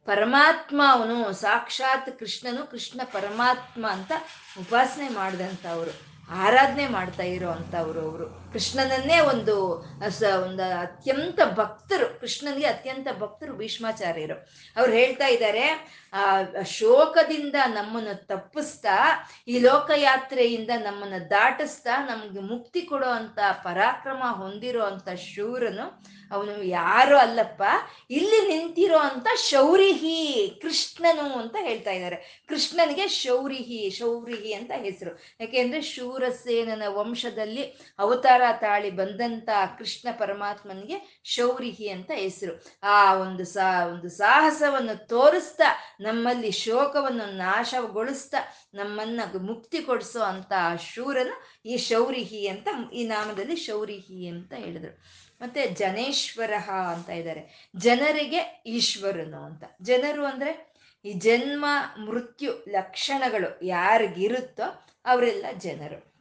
ಪರಮಾತ್ಮ ಅವನು ಸಾಕ್ಷಾತ್ ಕೃಷ್ಣನು ಕೃಷ್ಣ ಪರಮಾತ್ಮ ಅಂತ ಉಪಾಸನೆ ಮಾಡಿದಂಥವ್ರು, ಆರಾಧನೆ ಮಾಡ್ತಾ ಇರೋ ಅಂಥವ್ರು ಅವರು. ಕೃಷ್ಣನನ್ನೇ ಒಂದು, ಸ, ಒಂದು ಅತ್ಯಂತ ಭಕ್ತರು, ಕೃಷ್ಣನಿಗೆ ಅತ್ಯಂತ ಭಕ್ತರು ಭೀಷ್ಮಾಚಾರ್ಯರು. ಅವ್ರು ಹೇಳ್ತಾ ಇದ್ದಾರೆ ಆ, ಶೋಕದಿಂದ ನಮ್ಮನ್ನು ತಪ್ಪಿಸ್ತಾ, ಈ ಲೋಕಯಾತ್ರೆಯಿಂದ ನಮ್ಮನ್ನು ದಾಟಿಸ್ತಾ, ನಮ್ಗೆ ಮುಕ್ತಿ ಕೊಡೋ ಅಂತ ಪರಾಕ್ರಮ ಹೊಂದಿರೋ ಅಂತ ಶೂರನು. ಅವನು ಯಾರು ಅಲ್ಲಪ್ಪ, ಇಲ್ಲಿ ನಿಂತಿರೋ ಅಂತ ಶೌರಿಹಿ ಕೃಷ್ಣನು ಅಂತ ಹೇಳ್ತಾ ಇದ್ದಾರೆ ಕೃಷ್ಣನಿಗೆ ಶೌರಿಹಿ ಶೌರಿಹಿ ಅಂತ ಹೆಸರು. ಯಾಕೆಂದ್ರೆ ಶೂರಸೇನನ ವಂಶದಲ್ಲಿ ಅವತಾರ ತಾಳಿ ಬಂದಂತ ಕೃಷ್ಣ ಪರಮಾತ್ಮನಿಗೆ ಶೌರಿಹಿ ಅಂತ ಹೆಸರು. ಆ ಒಂದು ಸಾ, ಒಂದು ಸಾಹಸವನ್ನು ತೋರಿಸ್ತಾ, ನಮ್ಮಲ್ಲಿ ಶೋಕವನ್ನು ನಾಶಗೊಳಿಸ್ತಾ, ನಮ್ಮನ್ನ ಮುಕ್ತಿ ಕೊಡಿಸೋ ಅಂತ ಆ ಶೂರನು ಈ ಶೌರಿಹಿ ಅಂತ, ಈ ನಾಮದಲ್ಲಿ ಶೌರಿಹಿ ಅಂತ ಹೇಳಿದ್ರು. ಮತ್ತೆ ಜನೇಶ್ವರ ಅಂತ ಇದ್ದಾರೆ. ಜನರಿಗೆ ಈಶ್ವರನು ಅಂತ. ಜನರು ಅಂದ್ರೆ ಈ ಜನ್ಮ, ಮೃತ್ಯು ಲಕ್ಷಣಗಳು ಯಾರಿಗಿರುತ್ತೋ ಅವರೆಲ್ಲ ಜನರು.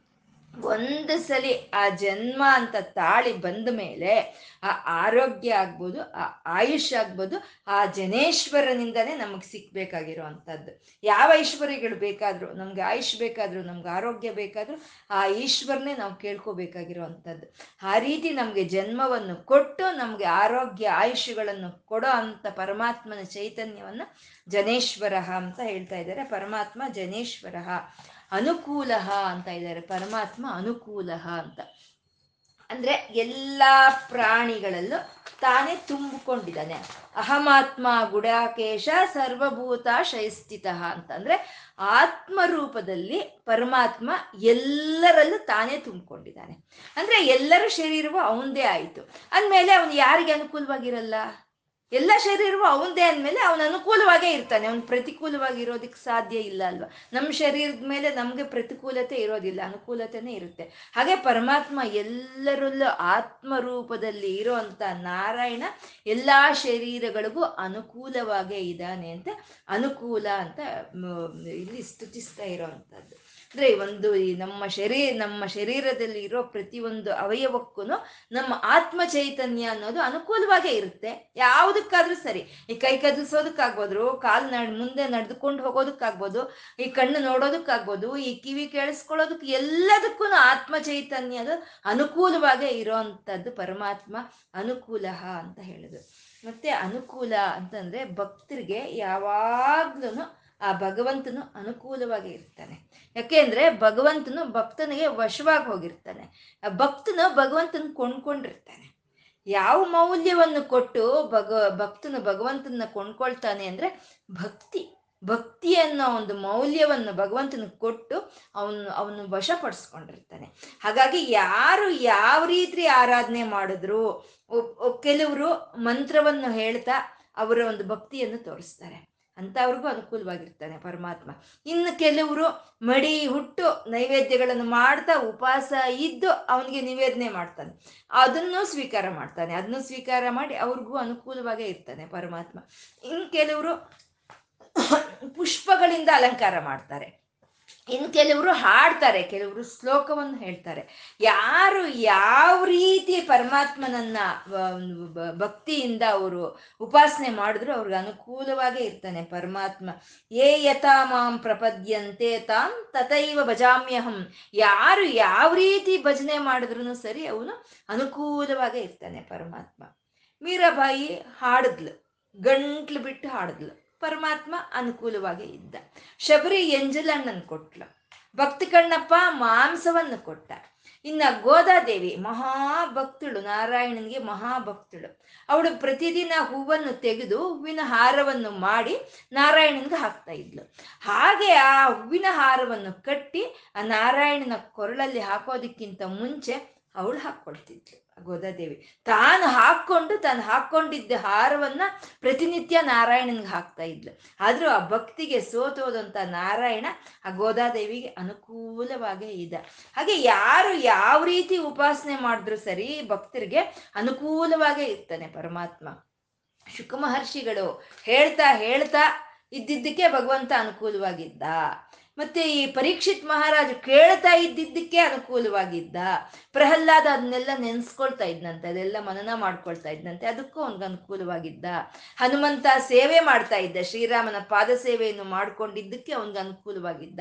ಒಂದು ಸಲಿ ಆ ಜನ್ಮ ಅಂತ ತಾಳಿ ಬಂದ ಮೇಲೆ ಆ ಆರೋಗ್ಯ ಆಗ್ಬೋದು, ಆ ಆಯುಷ್ ಆಗ್ಬೋದು, ಆ ಜನೇಶ್ವರನಿಂದನೇ ನಮಗೆ ಸಿಕ್ಬೇಕಾಗಿರೋ ಅಂಥದ್ದು ಯಾವ ಐಶ್ವರ್ಯಗಳು ಬೇಕಾದರೂ, ನಮ್ಗೆ ಆಯುಷ್ ಬೇಕಾದರೂ, ನಮ್ಗೆ ಆರೋಗ್ಯ ಬೇಕಾದರೂ ಆ ಈಶ್ವರನೇ ನಾವು ಕೇಳ್ಕೋಬೇಕಾಗಿರೋ ಅಂಥದ್ದು ಆ ರೀತಿ ನಮಗೆ ಜನ್ಮವನ್ನು ಕೊಟ್ಟು ನಮಗೆ ಆರೋಗ್ಯ, ಆಯುಷ್ಯಗಳನ್ನು ಕೊಡೋ ಅಂಥ ಪರಮಾತ್ಮನ ಚೈತನ್ಯವನ್ನು ಜನೇಶ್ವರ ಅಂತ ಹೇಳ್ತಾ ಇದ್ದಾರೆ. ಪರಮಾತ್ಮ ಜನೇಶ್ವರ ಅನುಕೂಲ ಅಂತ ಇದ್ದಾರೆ, ಪರಮಾತ್ಮ ಅನುಕೂಲ ಅಂತ. ಅಂದ್ರೆ ಎಲ್ಲಾ ಪ್ರಾಣಿಗಳಲ್ಲೂ ತಾನೇ ತುಂಬಿಕೊಂಡಿದ್ದಾನೆ. ಅಹಮಾತ್ಮ, ಗುಡಾಕೇಶ, ಸರ್ವಭೂತ ಶೈಸ್ಥಿತ ಅಂತ. ಅಂದ್ರೆ ಆತ್ಮ ರೂಪದಲ್ಲಿ ಪರಮಾತ್ಮ ಎಲ್ಲರಲ್ಲೂ ತಾನೇ ತುಂಬಿಕೊಂಡಿದ್ದಾನೆ. ಅಂದ್ರೆ ಎಲ್ಲರ ಶರೀರವು ಅವಂದೇ ಆಯಿತು. ಅಂದಮೇಲೆ ಅವನು ಯಾರಿಗೆ ಅನುಕೂಲವಾಗಿರಲ್ಲ? ಎಲ್ಲ ಶರೀರವು ಅವನದೇ ಅಂದಮೇಲೆ ಅವನ ಅನುಕೂಲವಾಗೇ ಇರ್ತಾನೆ. ಅವನು ಪ್ರತಿಕೂಲವಾಗಿ ಇರೋದಕ್ಕೆ ಸಾಧ್ಯ ಇಲ್ಲ ಅಲ್ವಾ? ನಮ್ಮ ಶರೀರದ ಮೇಲೆ ನಮಗೆ ಪ್ರತಿಕೂಲತೆ ಇರೋದಿಲ್ಲ, ಅನುಕೂಲತೆನೇ ಇರುತ್ತೆ. ಹಾಗೆ ಪರಮಾತ್ಮ ಎಲ್ಲರಲ್ಲೂ ಆತ್ಮರೂಪದಲ್ಲಿ ಇರೋವಂಥ ನಾರಾಯಣ ಎಲ್ಲ ಶರೀರಗಳಿಗೂ ಅನುಕೂಲವಾಗೇ ಇದ್ದಾನೆ ಅಂತ, ಅನುಕೂಲ ಅಂತ ಇಲ್ಲಿ ಸ್ತುತಿಸ್ತಾ ಇರೋವಂಥದ್ದು. ಅಂದ್ರೆ ಒಂದು ಈ ನಮ್ಮ ಶರೀರ ನಮ್ಮ ಶರೀರದಲ್ಲಿ ಇರೋ ಪ್ರತಿಯೊಂದು ಅವಯವಕ್ಕೂ ನಮ್ಮ ಆತ್ಮ ಚೈತನ್ಯ ಅನ್ನೋದು ಅನುಕೂಲವಾಗೇ ಇರುತ್ತೆ. ಯಾವುದಕ್ಕಾದ್ರೂ ಸರಿ. ಈ ಕೈ ಕದಲ್ಸೋದಕ್ಕಾಗ್ಬೋದು ಕಾಲು ನಡ್, ಮುಂದೆ ನಡೆದುಕೊಂಡು ಹೋಗೋದಕ್ಕಾಗ್ಬೋದು, ಈ ಕಣ್ಣು ನೋಡೋದಕ್ಕಾಗ್ಬೋದು, ಈ ಕಿವಿ ಕೇಳಿಸ್ಕೊಳ್ಳೋದಕ್ಕೆ ಎಲ್ಲದಕ್ಕೂ ಆತ್ಮ ಅದು ಅನುಕೂಲವಾಗೇ ಇರೋವಂಥದ್ದು ಪರಮಾತ್ಮ ಅನುಕೂಲ ಅಂತ ಹೇಳಿದ್ರು. ಮತ್ತೆ ಅನುಕೂಲ ಅಂತಂದ್ರೆ ಭಕ್ತರಿಗೆ ಯಾವಾಗ್ಲೂ ಆ ಭಗವಂತನು ಅನುಕೂಲವಾಗಿ ಇರ್ತಾನೆ. ಯಾಕೆಂದ್ರೆ ಭಗವಂತನು ಭಕ್ತನಿಗೆ ವಶವಾಗಿ ಹೋಗಿರ್ತಾನೆ. ಆ ಭಕ್ತನು ಭಗವಂತನ ಕೊಂಡ್ಕೊಂಡಿರ್ತಾನೆ. ಯಾವ ಮೌಲ್ಯವನ್ನು ಕೊಟ್ಟು ಭಗ, ಭಕ್ತನು ಭಗವಂತನ ಕೊಂಡ್ಕೊಳ್ತಾನೆ ಅಂದ್ರೆ ಭಕ್ತಿ. ಭಕ್ತಿ ಅನ್ನೋ ಒಂದು ಮೌಲ್ಯವನ್ನು ಭಗವಂತನ ಕೊಟ್ಟು ಅವನು ಅವನು ವಶಪಡಿಸ್ಕೊಂಡಿರ್ತಾನೆ. ಹಾಗಾಗಿ ಯಾರು ಯಾವ ರೀತಿ ಆರಾಧನೆ ಮಾಡಿದ್ರು ಕೆಲವರು ಮಂತ್ರವನ್ನು ಹೇಳ್ತಾ ಅವರ ಒಂದು ಭಕ್ತಿಯನ್ನು ತೋರಿಸ್ತಾರೆ. ಅಂಥವ್ರಿಗೂ ಅನುಕೂಲವಾಗಿರ್ತಾನೆ ಪರಮಾತ್ಮ. ಇನ್ನು ಕೆಲವರು ಮಡಿ ಹುಟ್ಟು ನೈವೇದ್ಯಗಳನ್ನು ಮಾಡ್ತಾ ಉಪವಾಸ ಇದ್ದು ಅವನಿಗೆ ನಿವೇದನೆ ಮಾಡ್ತಾನೆ. ಅದನ್ನು ಸ್ವೀಕಾರ ಮಾಡ್ತಾನೆ. ಅದನ್ನು ಸ್ವೀಕಾರ ಮಾಡಿ ಅವ್ರಿಗೂ ಅನುಕೂಲವಾಗೇ ಇರ್ತಾನೆ ಪರಮಾತ್ಮ. ಇನ್ನು ಕೆಲವರು ಪುಷ್ಪಗಳಿಂದ ಅಲಂಕಾರ ಮಾಡ್ತಾರೆ. ಇನ್ನು ಕೆಲವರು ಹಾಡ್ತಾರೆ, ಕೆಲವರು ಶ್ಲೋಕವನ್ನು ಹೇಳ್ತಾರೆ. ಯಾರು ಯಾವ ರೀತಿ ಪರಮಾತ್ಮನನ್ನ ಭಕ್ತಿಯಿಂದ ಅವರು ಉಪಾಸನೆ ಮಾಡಿದ್ರು ಅವ್ರಿಗೆ ಅನುಕೂಲವಾಗೇ ಇರ್ತಾನೆ ಪರಮಾತ್ಮ. ಏ ಯಥಾ ಮಾಂ ಪ್ರಪದ್ಯಂತೆ ತಾಂ ತಥೈವ ಭಜಾಮ್ಯಹಂ. ಯಾರು ಯಾವ ರೀತಿ ಭಜನೆ ಮಾಡಿದ್ರು ಸರಿ ಅವನು ಅನುಕೂಲವಾಗೇ ಇರ್ತಾನೆ ಪರಮಾತ್ಮ. ಮೀರಾಬಾಯಿ ಹಾಡಿದ್ಲು, ಗಂಟ್ಲು ಬಿಟ್ಟು ಹಾಡಿದ್ಲು. ಪರಮಾತ್ಮ ಅನುಕೂಲವಾಗಿ ಇದ್ದ. ಶಬರಿ ಎಂಜಲಣ್ಣನ್ ಕೊಟ್ಲು. ಭಕ್ತಿ ಕಣ್ಣಪ್ಪ ಮಾಂಸವನ್ನು ಕೊಟ್ಟ ಇನ್ನ ಗೋದಾದೇವಿ ಮಹಾಭಕ್ತಳು, ನಾರಾಯಣನಿಗೆ ಮಹಾಭಕ್ತಳು. ಅವಳು ಪ್ರತಿದಿನ ಹೂವನ್ನು ತೆಗೆದು ಹೂವಿನ ಹಾರವನ್ನು ಮಾಡಿ ನಾರಾಯಣನ್ಗೆ ಹಾಕ್ತಾ ಇದ್ಲು. ಹಾಗೆ ಆ ಹೂವಿನ ಹಾರವನ್ನು ಕಟ್ಟಿ ಆ ನಾರಾಯಣನ ಕೊರಳಲ್ಲಿ ಹಾಕೋದಕ್ಕಿಂತ ಮುಂಚೆ ಅವಳು ಹಾಕ್ಕೊಳ್ತಿದ್ಲು ಗೋದಾದೇವಿ. ತಾನು ಹಾಕ್ಕೊಂಡು, ತಾನು ಹಾಕ್ಕೊಂಡಿದ್ದ ಹಾರವನ್ನ ಪ್ರತಿನಿತ್ಯ ನಾರಾಯಣನ್ಗೆ ಹಾಕ್ತಾ ಇದ್ಲು. ಆದ್ರೂ ಆ ಭಕ್ತಿಗೆ ಸೋತೋದಂತ ನಾರಾಯಣ ಆ ಗೋದಾದೇವಿಗೆ ಅನುಕೂಲವಾಗೇ ಇದ್ದ ಹಾಗೆ ಯಾರು ಯಾವ ರೀತಿ ಉಪಾಸನೆ ಮಾಡಿದ್ರು ಸರಿ ಭಕ್ತರಿಗೆ ಅನುಕೂಲವಾಗೇ ಇರ್ತಾನೆ ಪರಮಾತ್ಮ. ಶುಕಮಹರ್ಷಿಗಳು ಹೇಳ್ತಾ ಹೇಳ್ತಾ ಇದ್ದಿದ್ದಕ್ಕೆ ಭಗವಂತ ಅನುಕೂಲವಾಗಿದ್ದ. ಮತ್ತೆ ಈ ಪರೀಕ್ಷಿತ್ ಮಹಾರಾಜ್ ಕೇಳ್ತಾ ಇದ್ದಿದ್ದಕ್ಕೆ ಅನುಕೂಲವಾಗಿದ್ದ. ಪ್ರಹ್ಲಾದ ಅದನ್ನೆಲ್ಲ ನೆನ್ಸ್ಕೊಳ್ತಾ ಇದ್ನಂತೆ, ಅದೆಲ್ಲ ಮನನ ಮಾಡ್ಕೊಳ್ತಾ ಇದ್ನಂತೆ, ಅದಕ್ಕೂ ಅವ್ನಿಗೆ ಅನುಕೂಲವಾಗಿದ್ದ. ಹನುಮಂತ ಸೇವೆ ಮಾಡ್ತಾ ಇದ್ದ, ಶ್ರೀರಾಮನ ಪಾದ ಸೇವೆಯನ್ನು ಮಾಡ್ಕೊಂಡಿದ್ದಕ್ಕೆ ಅವನ್ಗೆ ಅನುಕೂಲವಾಗಿದ್ದ.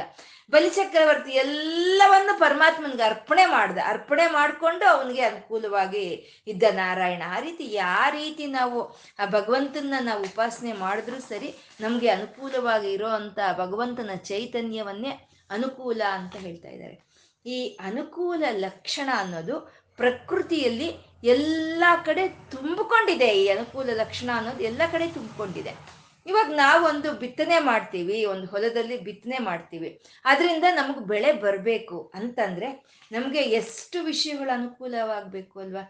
ಬಲಿಚಕ್ರವರ್ತಿ ಎಲ್ಲವನ್ನು ಪರಮಾತ್ಮನ್ಗೆ ಅರ್ಪಣೆ ಮಾಡ್ದ, ಅರ್ಪಣೆ ಮಾಡಿಕೊಂಡು ಅವನಿಗೆ ಅನುಕೂಲವಾಗಿ ಇದ್ದ ನಾರಾಯಣ. ಆ ರೀತಿ ಯಾವ ರೀತಿ ನಾವು ಆ ಭಗವಂತನ ನಾವು ಉಪಾಸನೆ ಮಾಡಿದ್ರೂ ಸರಿ, ನಮಗೆ ಅನುಕೂಲವಾಗಿ ಇರೋ ಅಂತ ಭಗವಂತನ ಚೈತನ್ಯವನ್ನೇ ಅನುಕೂಲ ಅಂತ ಹೇಳ್ತಾ ಇದ್ದಾರೆ. ಈ ಅನುಕೂಲ ಲಕ್ಷಣ ಅನ್ನೋದು ಪ್ರಕೃತಿಯಲ್ಲಿ ಎಲ್ಲ ಕಡೆ ತುಂಬಿಕೊಂಡಿದೆ. ಈ ಅನುಕೂಲ ಲಕ್ಷಣ ಅನ್ನೋದು ಎಲ್ಲ ಕಡೆ ತುಂಬಿಕೊಂಡಿದೆ. ಇವಾಗ ನಾವೊಂದು ಬಿತ್ತನೆ ಮಾಡ್ತೀವಿ, ಒಂದು ಹೊಲದಲ್ಲಿ ಬಿತ್ತನೆ ಮಾಡ್ತೀವಿ. ಅದರಿಂದ ನಮಗೆ ಬೆಳೆ ಬರಬೇಕು ಅಂತಂದ್ರೆ ನಮಗೆ ಎಷ್ಟು ವಿಷಯಗಳು ಅನುಕೂಲವಾಗಬೇಕು ಅಲ್ವಾ?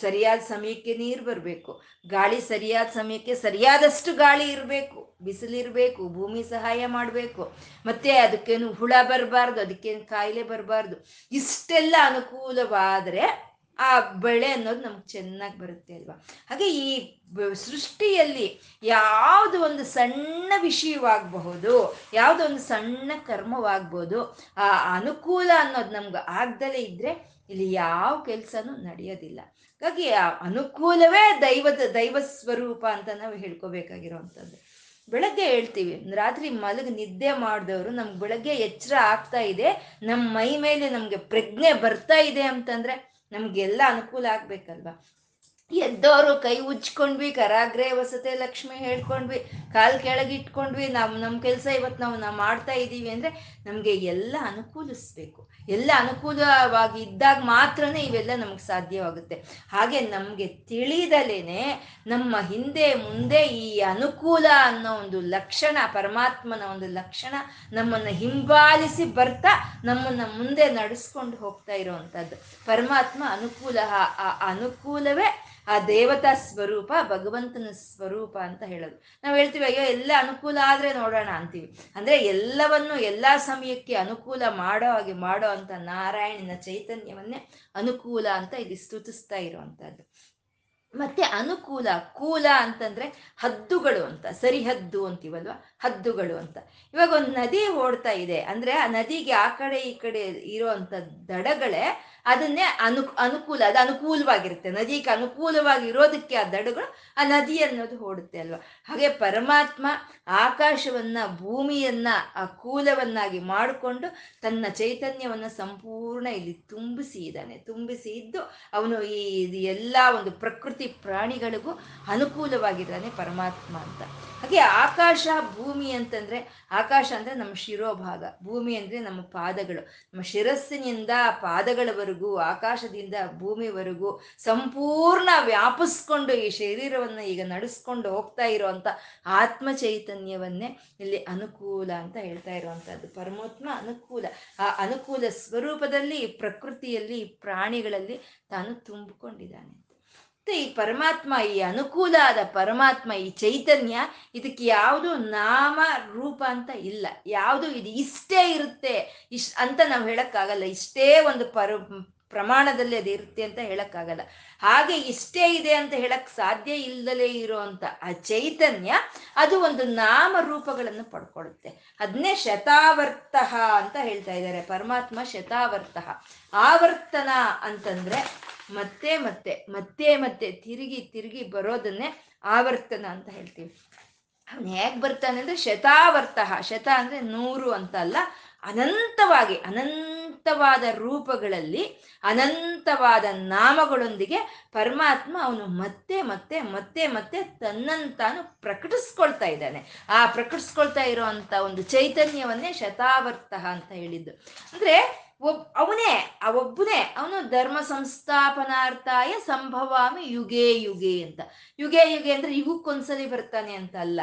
ಸರಿಯಾದ ಸಮಯಕ್ಕೆ ನೀರು ಬರಬೇಕು, ಗಾಳಿ ಸರಿಯಾದ ಸಮಯಕ್ಕೆ ಸರಿಯಾದಷ್ಟು ಗಾಳಿ ಇರಬೇಕು, ಬಿಸಿಲಿರಬೇಕು, ಭೂಮಿ ಸಹಾಯ ಮಾಡಬೇಕು. ಮತ್ತೆ ಅದಕ್ಕೇನು ಹುಳ ಬರಬಾರ್ದು, ಅದಕ್ಕೇನು ಕಾಯಿಲೆ ಬರಬಾರ್ದು, ಇಷ್ಟೆಲ್ಲ ಅನುಕೂಲವಾದರೆ ಆ ಬೆಳೆ ಅನ್ನೋದು ನಮ್ಗೆ ಚೆನ್ನಾಗಿ ಬರುತ್ತೆ ಅಲ್ವಾ? ಹಾಗೆ ಈ ಸೃಷ್ಟಿಯಲ್ಲಿ ಯಾವುದು ಒಂದು ಸಣ್ಣ ವಿಷಯವಾಗಬಹುದು, ಯಾವುದೋ ಒಂದು ಸಣ್ಣ ಕರ್ಮವಾಗ್ಬೋದು ಆ ಅನುಕೂಲ ಅನ್ನೋದು ನಮ್ಗೆ ಆಗ್ದಲೇ ಇದ್ರೆ ಇಲ್ಲಿ ಯಾವ ಕೆಲಸನೂ ನಡೆಯೋದಿಲ್ಲ. ಹಾಗಾಗಿ ಆ ಅನುಕೂಲವೇ ದೈವದ, ದೈವ ಸ್ವರೂಪ ಅಂತ ನಾವು ಹೇಳ್ಕೋಬೇಕಾಗಿರೋವಂಥದ್ದು ಬೆಳಗ್ಗೆ ಹೇಳ್ತೀವಿ, ರಾತ್ರಿ ಮಲಗಿ ನಿದ್ದೆ ಮಾಡಿದವರು ನಮ್ಗೆ ಬೆಳಗ್ಗೆ ಎಚ್ಚರ ಆಗ್ತಾ ಇದೆ ನಮ್ಮ ಮೈ ಮೇಲೆ ನಮಗೆ ಪ್ರಜ್ಞೆ ಬರ್ತಾ ಇದೆ ಅಂತಂದ್ರೆ ನಮ್ಗೆಲ್ಲ ಅನುಕೂಲ ಆಗ್ಬೇಕಲ್ವಾ? ಎದ್ದವರು ಕೈ ಉಜ್ಕೊಂಡ್ವಿ, ಕರಾಗ್ರೆ ವಸತೆ ಲಕ್ಷ್ಮಿ ಹೇಳ್ಕೊಂಡ್ವಿ, ಕಾಲ್ ಕೆಳಗೆ ಇಟ್ಕೊಂಡ್ವಿ, ನಾವು ನಮ್ಮ ಕೆಲಸ ಇವತ್ತು ನಾವು ನಾವು ಮಾಡ್ತಾ ಇದ್ದೀವಿ ಅಂದ್ರೆ ನಮಗೆ ಎಲ್ಲ ಅನುಕೂಲಿಸ್ಬೇಕು. ಎಲ್ಲ ಅನುಕೂಲವಾಗಿ ಇದ್ದಾಗ ಮಾತ್ರನೇ ಇವೆಲ್ಲ ನಮಗೆ ಸಾಧ್ಯವಾಗುತ್ತೆ. ಹಾಗೆ ನಮಗೆ ತಿಳಿದಲೇನೆ ನಮ್ಮ ಹಿಂದೆ ಮುಂದೆ ಈ ಅನುಕೂಲ ಅನ್ನೋ ಒಂದು ಲಕ್ಷಣ, ಪರಮಾತ್ಮನ ಒಂದು ಲಕ್ಷಣ ನಮ್ಮನ್ನು ಹಿಂಬಾಲಿಸಿ ಬರ್ತಾ ನಮ್ಮನ್ನ ಮುಂದೆ ನಡೆಸ್ಕೊಂಡು ಹೋಗ್ತಾ ಇರುವಂತದ್ದು ಪರಮಾತ್ಮ ಅನುಕೂಲ ಆ ಅನುಕೂಲವೇ ಆ ದೇವತಾ ಸ್ವರೂಪ, ಭಗವಂತನ ಸ್ವರೂಪ ಅಂತ ಹೇಳೋದು. ನಾವು ಹೇಳ್ತೀವಿ, ಅಯ್ಯೋ, ಎಲ್ಲ ಅನುಕೂಲ ಆದರೆ ನೋಡೋಣ ಅಂತೀವಿ. ಅಂದರೆ ಎಲ್ಲವನ್ನು ಎಲ್ಲ ಸಮಯಕ್ಕೆ ಅನುಕೂಲ ಮಾಡೋ ಹಾಗೆ ಮಾಡೋ ಅಂತ ನಾರಾಯಣನ ಚೈತನ್ಯವನ್ನೇ ಅನುಕೂಲ ಅಂತ ಇಲ್ಲಿ ಸ್ತುತಿಸ್ತಾ ಇರುವಂಥದ್ದು. ಮತ್ತೆ ಅನುಕೂಲ, ಕೂಲ ಅಂತಂದ್ರೆ ಹದ್ದುಗಳು ಅಂತ, ಸರಿಹದ್ದು ಅಂತೀವಲ್ವ? ಹದ್ದುಗಳು ಅಂತ. ಇವಾಗ ಒಂದು ನದಿ ಓಡ್ತಾ ಇದೆ. ಅಂದ್ರೆ ಆ ನದಿಗೆ ಆ ಕಡೆ ಈ ಕಡೆ ಇರೋ ದಡಗಳೇ ಅದನ್ನೇ ಅನು, ಅನುಕೂಲ, ಅದು ಅನುಕೂಲವಾಗಿರುತ್ತೆ. ನದಿಗೆ ಅನುಕೂಲವಾಗಿ ಇರೋದಕ್ಕೆ ಆ ದಡಗಳು ಆ ನದಿ ಅನ್ನೋದು ಓಡುತ್ತೆ ಅಲ್ವಾ? ಹಾಗೆ ಪರಮಾತ್ಮ ಆಕಾಶವನ್ನ, ಭೂಮಿಯನ್ನ ಆ ಕೂಲವನ್ನಾಗಿ ಮಾಡಿಕೊಂಡು ತನ್ನ ಚೈತನ್ಯವನ್ನ ಸಂಪೂರ್ಣ ಇಲ್ಲಿ ತುಂಬಿಸಿ ಇದ್ದಾನೆ ತುಂಬಿಸಿ ಇದ್ದು ಅವನು ಈ ಎಲ್ಲ ಒಂದು ಪ್ರಕೃತಿ ಪ್ರಾಣಿಗಳಿಗೂ ಅನುಕೂಲವಾಗಿದ್ದಾನೆ ಪರಮಾತ್ಮ ಅಂತ. ಹಾಗೆ ಆಕಾಶ, ಭೂಮಿ ಅಂತಂದ್ರೆ, ಆಕಾಶ ಅಂದ್ರೆ ನಮ್ಮ ಶಿರೋಭಾಗ. ಭೂಮಿ ಅಂದ್ರೆ ನಮ್ಮ ಪಾದಗಳು. ನಮ್ಮ ಶಿರಸ್ಸಿನಿಂದ ಪಾದಗಳವರೆಗೂ ಆಕಾಶದಿಂದ ಭೂಮಿವರೆಗೂ ಸಂಪೂರ್ಣ ವ್ಯಾಪಿಸ್ಕೊಂಡು ಈ ಶರೀರವನ್ನು ಈಗ ನಡೆಸ್ಕೊಂಡು ಹೋಗ್ತಾ ಇರುವಂತ ಆತ್ಮ ಚೈತನ್ಯವನ್ನೇ ಇಲ್ಲಿ ಅನುಕೂಲ ಅಂತ ಹೇಳ್ತಾ ಇರುವಂತಹದ್ದು. ಪರಮಾತ್ಮ ಅನುಕೂಲ. ಆ ಅನುಕೂಲ ಸ್ವರೂಪದಲ್ಲಿ ಪ್ರಕೃತಿಯಲ್ಲಿ ಪ್ರಾಣಿಗಳಲ್ಲಿ ತಾನು ತುಂಬಿಕೊಂಡಿದ್ದಾನೆ. ಈ ಪರಮಾತ್ಮ, ಈ ಅನುಕೂಲ ಆದ ಪರಮಾತ್ಮ, ಈ ಚೈತನ್ಯ ಇದಕ್ಕೆ ಯಾವುದು ನಾಮ, ರೂಪ ಅಂತ ಇಲ್ಲ. ಯಾವುದು ಇದು ಇಷ್ಟೇ ಇರುತ್ತೆ. ಇಶ್ ಅಂತ ನಾವು ಹೇಳಕ್ಕಾಗಲ್ಲ. ಇಷ್ಟೇ ಒಂದು ಪರ, ಪ್ರಮಾಣದಲ್ಲಿ ಅದು ಇರುತ್ತೆ ಅಂತ ಹೇಳಕ್ಕಾಗಲ್ಲ. ಹಾಗೆ ಇಷ್ಟೇ ಇದೆ ಅಂತ ಹೇಳಕ್ ಸಾಧ್ಯ ಇಲ್ಲದಲೇ ಇರುವಂತ ಆ ಚೈತನ್ಯ ಅದು ಒಂದು ನಾಮ ರೂಪಗಳನ್ನು ಪಡ್ಕೊಳ್ಳುತ್ತೆ ಅದನ್ನೇ ಶತಾವರ್ತಃ ಅಂತ ಹೇಳ್ತಾ ಇದ್ದಾರೆ. ಪರಮಾತ್ಮ ಶತಾವರ್ತಃ. ಆವರ್ತನ ಅಂತಂದ್ರೆ ಮತ್ತೆ ಮತ್ತೆ ಮತ್ತೆ ಮತ್ತೆ ತಿರುಗಿ ತಿರುಗಿ ಬರೋದನ್ನೇ ಆವರ್ತನ ಅಂತ ಹೇಳ್ತೀವಿ. ಅವನು ಹೇಗೆ ಬರ್ತಾನೆ ಅಂದ್ರೆ ಶತಾವರ್ತ, ಶತ ಅಂದ್ರೆ ನೂರು ಅಂತ ಅಲ್ಲ, ಅನಂತವಾಗಿ, ಅನಂತವಾದ ರೂಪಗಳಲ್ಲಿ, ಅನಂತವಾದ ನಾಮಗಳೊಂದಿಗೆ ಪರಮಾತ್ಮ ಅವನು ಮತ್ತೆ ಮತ್ತೆ ಮತ್ತೆ ಮತ್ತೆ ತನ್ನಂತಾನು ಪ್ರಕಟಿಸ್ಕೊಳ್ತಾ ಇದ್ದಾನೆ. ಆ ಪ್ರಕಟಿಸ್ಕೊಳ್ತಾ ಇರುವಂತ ಒಂದು ಚೈತನ್ಯವನ್ನೇ ಶತಾವರ್ತ ಅಂತ ಹೇಳಿದ್ದು. ಅಂದ್ರೆ ಒಬ್, ಅವನೇ ಆ ಒಬ್ಬನೇ ಅವನು ಧರ್ಮ ಸಂಸ್ಥಾಪನಾರ್ಥಾಯ ಸಂಭವಾಮಿ ಯುಗೆ ಯುಗೆ ಅಂತ. ಯುಗೆ ಯುಗೆ ಅಂದ್ರೆ ಯುಗಕ್ಕೊಂದ್ಸಲಿ ಬರ್ತಾನೆ ಅಂತ ಅಲ್ಲ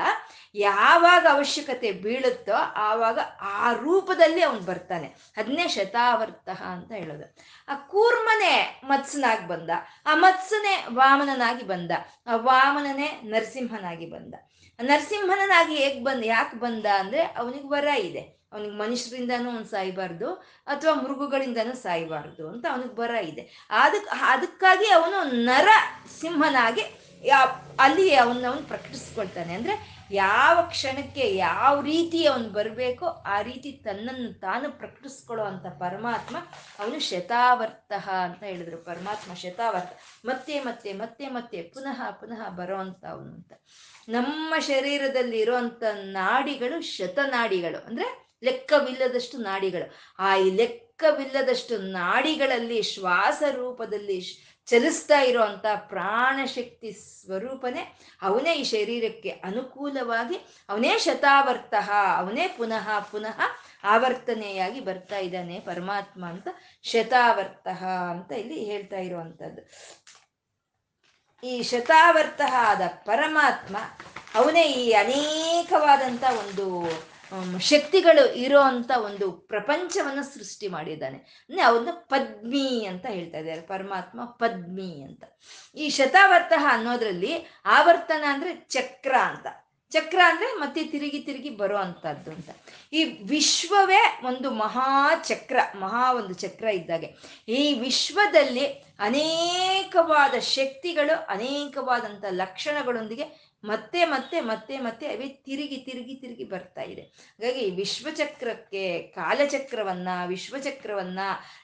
ಯಾವಾಗ ಅವಶ್ಯಕತೆ ಬೀಳುತ್ತೋ ಆವಾಗ ಆ ರೂಪದಲ್ಲಿ ಅವನು ಬರ್ತಾನೆ. ಅದನ್ನೇ ಶತಾವರ್ತಃ ಅಂತ ಹೇಳೋದು. ಆ ಕೂರ್ಮನೆ ಮತ್ಸನಾಗಿ ಬಂದ. ಆ ಮತ್ಸನೇ ವಾಮನನಾಗಿ ಬಂದ. ಆ ವಾಮನನೇ ನರಸಿಂಹನಾಗಿ ಬಂದ. ನರಸಿಂಹನಾಗಿ ಹೇಗ್ ಬಂದ, ಯಾಕೆ ಬಂದ ಅಂದ್ರೆ ಅವನಿಗೆ ವರ ಇದೆ. ಅವನಿಗೆ ಮನುಷ್ಯರಿಂದನೂ ಅವ್ನು ಸಾಯ್ಬಾರ್ದು ಅಥವಾ ಮೃಗಗಳಿಂದನೂ ಸಾಯ್ಬಾರ್ದು ಅಂತ ಅವನಿಗೆ ಬರ ಇದೆ. ಅದಕ್ಕೆ ಅದಕ್ಕಾಗಿ ಅವನು ನರ ಸಿಂಹನಾಗಿ ಅಲ್ಲಿ ಅವನ್ನ ಅವನು ಪ್ರಕಟಿಸ್ಕೊಳ್ತಾನೆ. ಅಂದ್ರೆ ಯಾವ ಕ್ಷಣಕ್ಕೆ ಯಾವ ರೀತಿ ಅವನು ಬರಬೇಕೋ ಆ ರೀತಿ ತನ್ನನ್ನು ತಾನು ಪ್ರಕಟಿಸ್ಕೊಳ್ಳೋ ಅಂತ ಪರಮಾತ್ಮ ಅವನು ಶತಾವರ್ತಃ ಅಂತ ಹೇಳಿದ್ರು. ಪರಮಾತ್ಮ ಶತಾವರ್ತ. ಮತ್ತೆ ಮತ್ತೆ ಮತ್ತೆ ಮತ್ತೆ ಪುನಃ ಪುನಃ ಬರೋ ಅಂತ ಅವನು ಅಂತ. ನಮ್ಮ ಶರೀರದಲ್ಲಿ ಇರುವಂತ ನಾಡಿಗಳು ಶತನಾಡಿಗಳು. ಅಂದ್ರೆ ಲೆಕ್ಕವಿಲ್ಲದಷ್ಟು ನಾಡಿಗಳು. ಆ ಈ ಲೆಕ್ಕವಿಲ್ಲದಷ್ಟು ನಾಡಿಗಳಲ್ಲಿ ಶ್ವಾಸ ರೂಪದಲ್ಲಿ ಚಲಿಸ್ತಾ ಇರುವಂತ ಪ್ರಾಣಶಕ್ತಿ ಸ್ವರೂಪನೇ ಅವನೇ ಈ ಶರೀರಕ್ಕೆ ಅನುಕೂಲವಾಗಿ ಅವನೇ ಶತಾವರ್ತಃ ಅವನೇ ಪುನಃ ಪುನಃ ಆವರ್ತನೆಯಾಗಿ ಬರ್ತಾ ಇದ್ದಾನೆ ಪರಮಾತ್ಮ ಅಂತ ಶತಾವರ್ತಃ ಅಂತ ಇಲ್ಲಿ ಹೇಳ್ತಾ ಇರುವಂಥದ್ದು ಈ ಶತಾವರ್ತಃ ಆದ ಪರಮಾತ್ಮ ಅವನೇ ಈ ಅನೇಕವಾದಂಥ ಒಂದು ಶಕ್ತಿಗಳು ಇರೋ ಅಂತ ಒಂದು ಪ್ರಪಂಚವನ್ನು ಸೃಷ್ಟಿ ಮಾಡಿದ್ದಾನೆ. ಅಂದ್ರೆ ಅವನ್ನ ಪದ್ಮಿ ಅಂತ ಹೇಳ್ತಾ ಇದ್ದಾರೆ, ಪರಮಾತ್ಮ ಪದ್ಮಿ ಅಂತ. ಈ ಶತಾವರ್ತ ಅನ್ನೋದ್ರಲ್ಲಿ ಆವರ್ತನ ಅಂದ್ರೆ ಚಕ್ರ ಅಂತ. ಚಕ್ರ ಅಂದ್ರೆ ಮತ್ತೆ ತಿರುಗಿ ತಿರುಗಿ ಬರೋ ಅಂತದ್ದು ಅಂತ. ಈ ವಿಶ್ವವೇ ಒಂದು ಮಹಾ ಚಕ್ರ, ಮಹಾ ಒಂದು ಚಕ್ರ ಇದ್ದಾಗೆ. ಈ ವಿಶ್ವದಲ್ಲಿ ಅನೇಕವಾದ ಶಕ್ತಿಗಳು ಅನೇಕವಾದಂಥ ಲಕ್ಷಣಗಳೊಂದಿಗೆ ಮತ್ತೆ ಮತ್ತೆ ಮತ್ತೆ ಮತ್ತೆ ಅವೇ ತಿರುಗಿ ತಿರುಗಿ ತಿರುಗಿ ಬರ್ತಾ ಇದೆ. ಹಾಗಾಗಿ ವಿಶ್ವಚಕ್ರಕ್ಕೆ ಕಾಲಚಕ್ರವನ್ನ, ವಿಶ್ವಚಕ್ರವನ್ನ,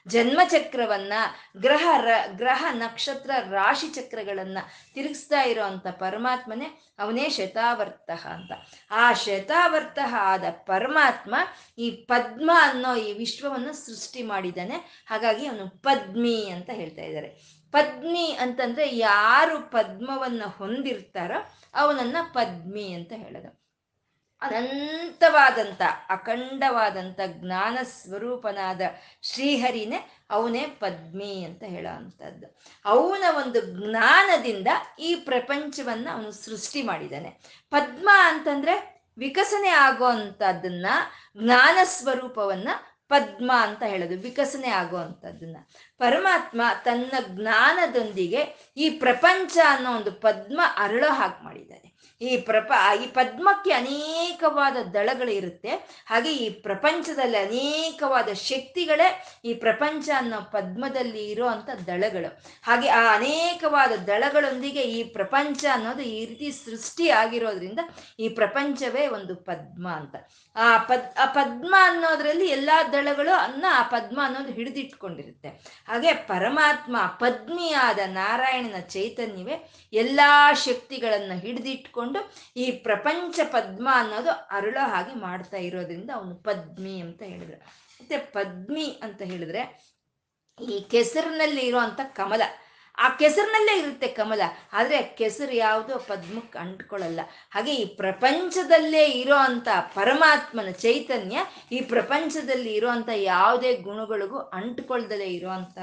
ಜನ್ಮಚಕ್ರವನ್ನ, ಗ್ರಹ ರ, ಗ್ರಹ ನಕ್ಷತ್ರ ರಾಶಿ ಚಕ್ರಗಳನ್ನ ತಿರುಗಿಸ್ತಾ ಇರೋವಂಥ ಪರಮಾತ್ಮನೇ ಅವನೇ ಶತಾವರ್ತಃ ಅಂತ. ಆ ಶತಾವರ್ತಃ ಆದ ಪರಮಾತ್ಮ ಈ ಪದ್ಮ ಅನ್ನೋ ಈ ವಿಶ್ವವನ್ನು ಸೃಷ್ಟಿ ಮಾಡಿದ್ದಾನೆ. ಹಾಗಾಗಿ ಅವನು ಪದ್ಮಿ ಅಂತ ಹೇಳ್ತಾ ಇದ್ದಾರೆ. ಪದ್ಮಿ ಅಂತಂದ್ರೆ ಯಾರು ಪದ್ಮವನ್ನ ಹೊಂದಿರ್ತಾರೋ ಅವನನ್ನ ಪದ್ಮಿ ಅಂತ ಹೇಳೋದು. ಅನಂತವಾದಂಥ ಅಖಂಡವಾದಂಥ ಜ್ಞಾನ ಸ್ವರೂಪನಾದ ಶ್ರೀಹರಿನೇ ಅವನೇ ಪದ್ಮಿ ಅಂತ ಹೇಳೋ ಅಂಥದ್ದು ಅವನ ಒಂದು ಜ್ಞಾನದಿಂದ ಈ ಪ್ರಪಂಚವನ್ನ ಅವನು ಸೃಷ್ಟಿ ಮಾಡಿದ್ದಾನೆ. ಪದ್ಮ ಅಂತಂದ್ರೆ ವಿಕಸನೆ ಆಗೋ ಜ್ಞಾನ ಸ್ವರೂಪವನ್ನ ಪದ್ಮ ಅಂತ ಹೇಳೋದು, ವಿಕಸನೆ ಆಗುವಂಥದ್ದನ್ನ. ಪರಮಾತ್ಮ ತನ್ನ ಜ್ಞಾನದೊಂದಿಗೆ ಈ ಪ್ರಪಂಚ ಅನ್ನೋ ಒಂದು ಪದ್ಮ ಅರಳೋ ಹಾಗೆ ಮಾಡಿದ್ದಾನೆ ಈ ಪ್ರಪ, ಈ ಪದ್ಮಕ್ಕೆ ಅನೇಕವಾದ ದಳಗಳು ಇರುತ್ತೆ ಹಾಗೆ ಈ ಪ್ರಪಂಚದಲ್ಲಿ ಅನೇಕವಾದ ಶಕ್ತಿಗಳೇ ಈ ಪ್ರಪಂಚ ಅನ್ನೋ ಪದ್ಮದಲ್ಲಿ ಇರೋ ದಳಗಳು. ಹಾಗೆ ಆ ಅನೇಕವಾದ ದಳಗಳೊಂದಿಗೆ ಈ ಪ್ರಪಂಚ ಅನ್ನೋದು ಈ ರೀತಿ ಸೃಷ್ಟಿ ಆಗಿರೋದ್ರಿಂದ ಈ ಪ್ರಪಂಚವೇ ಒಂದು ಪದ್ಮ ಅಂತ. ಆ ಪದ್, ಆ ಪದ್ಮ ಅನ್ನೋದ್ರಲ್ಲಿ ಎಲ್ಲಾ ದಳಗಳು ಅನ್ನ ಆ ಪದ್ಮ ಅನ್ನೋದು ಹಿಡಿದಿಟ್ಕೊಂಡಿರುತ್ತೆ. ಹಾಗೆ ಪರಮಾತ್ಮ ಪದ್ಮಿಯಾದ ನಾರಾಯಣನ ಚೈತನ್ಯವೇ ಎಲ್ಲಾ ಶಕ್ತಿಗಳನ್ನ ಹಿಡಿದಿಟ್ಕೊಂಡು ಈ ಪ್ರಪಂಚ ಪದ್ಮ ಅನ್ನೋದು ಅರಳೋ ಹಾಗೆ ಮಾಡ್ತಾ ಇರೋದ್ರಿಂದ ಅವನು ಪದ್ಮಿ ಅಂತ ಹೇಳಿದ್ರು. ಮತ್ತೆ ಪದ್ಮಿ ಅಂತ ಹೇಳಿದ್ರೆ ಈ ಕೆಸರಿನಲ್ಲಿ ಇರುವಂತ ಕಮಲ. ಆ ಕೆಸರಿನಲ್ಲೇ ಇರುತ್ತೆ ಕಮಲ. ಆದ್ರೆ ಕೆಸರು ಯಾವುದು ಪದ್ಮಕ್ಕೆ ಅಂಟ್ಕೊಳ್ಳಲ್ಲ. ಹಾಗೆ ಈ ಪ್ರಪಂಚದಲ್ಲೇ ಇರೋ ಅಂತ ಪರಮಾತ್ಮನ ಚೈತನ್ಯ ಈ ಪ್ರಪಂಚದಲ್ಲಿ ಇರುವಂತ ಯಾವುದೇ ಗುಣಗಳಿಗೂ ಅಂಟ್ಕೊಳ್ದಲೇ ಇರೋ ಅಂತ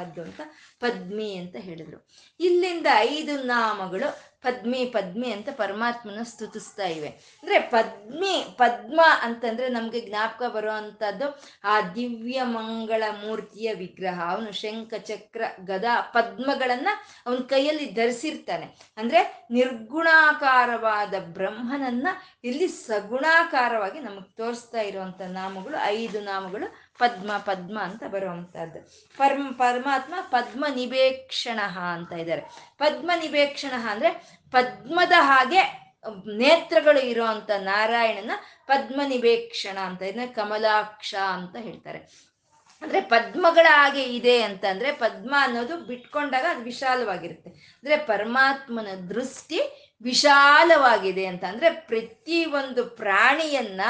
ಪದ್ಮಿ ಅಂತ ಹೇಳಿದ್ರು. ಇಲ್ಲಿಂದ ಐದು ನಾಮಗಳು ಪದ್ಮಿ ಪದ್ಮಿ ಅಂತ ಪರಮಾತ್ಮನ ಸ್ತುತಿಸ್ತಾ ಇವೆ. ಅಂದ್ರೆ ಪದ್ಮಿ, ಪದ್ಮ ಅಂತಂದ್ರೆ ನಮ್ಗೆ ಜ್ಞಾಪಕ ಬರುವಂತದ್ದು ಆ ದಿವ್ಯ ಮಂಗಳ ಮೂರ್ತಿಯ ವಿಗ್ರಹ. ಅವನು ಶಂಖ, ಚಕ್ರ, ಗದಾ, ಪದ್ಮಗಳನ್ನ ಅವನ ಕೈಯಲ್ಲಿ ಧರಿಸಿರ್ತಾನೆ. ಅಂದ್ರೆ ನಿರ್ಗುಣಾಕಾರವಾದ ಬ್ರಹ್ಮನನ್ನ ಇಲ್ಲಿ ಸಗುಣಾಕಾರವಾಗಿ ನಮಗ್ ತೋರಿಸ್ತಾ ಇರುವಂತ ನಾಮಗಳು, ಐದು ನಾಮಗಳು ಪದ್ಮ ಪದ್ಮ ಅಂತ ಬರುವಂತಹದ್ದು. ಪರಮ ಪರಮಾತ್ಮ ಪದ್ಮ ನಿವೇಕ್ಷಣ ಅಂತ ಇದ್ದಾರೆ. ಪದ್ಮ ನಿವೇಕ್ಷಣ ಅಂದ್ರೆ ಪದ್ಮದ ಹಾಗೆ ನೇತ್ರಗಳು ಇರುವಂತ ನಾರಾಯಣನ ಪದ್ಮ ನಿವೇಕ್ಷಣ ಅಂತ ಇದನ್ನ ಕಮಲಾಕ್ಷ ಅಂತ ಹೇಳ್ತಾರೆ. ಅಂದ್ರೆ ಪದ್ಮಗಳ ಹಾಗೆ ಇದೆ ಅಂತಂದ್ರೆ ಪದ್ಮ ಅನ್ನೋದು ಬಿಟ್ಕೊಂಡಾಗ ಅದು ವಿಶಾಲವಾಗಿರುತ್ತೆ. ಅಂದ್ರೆ ಪರಮಾತ್ಮನ ದೃಷ್ಟಿ ವಿಶಾಲವಾಗಿದೆ ಅಂತ ಅಂದ್ರೆ ಪ್ರತಿ ಒಂದು ಪ್ರಾಣಿಯನ್ನ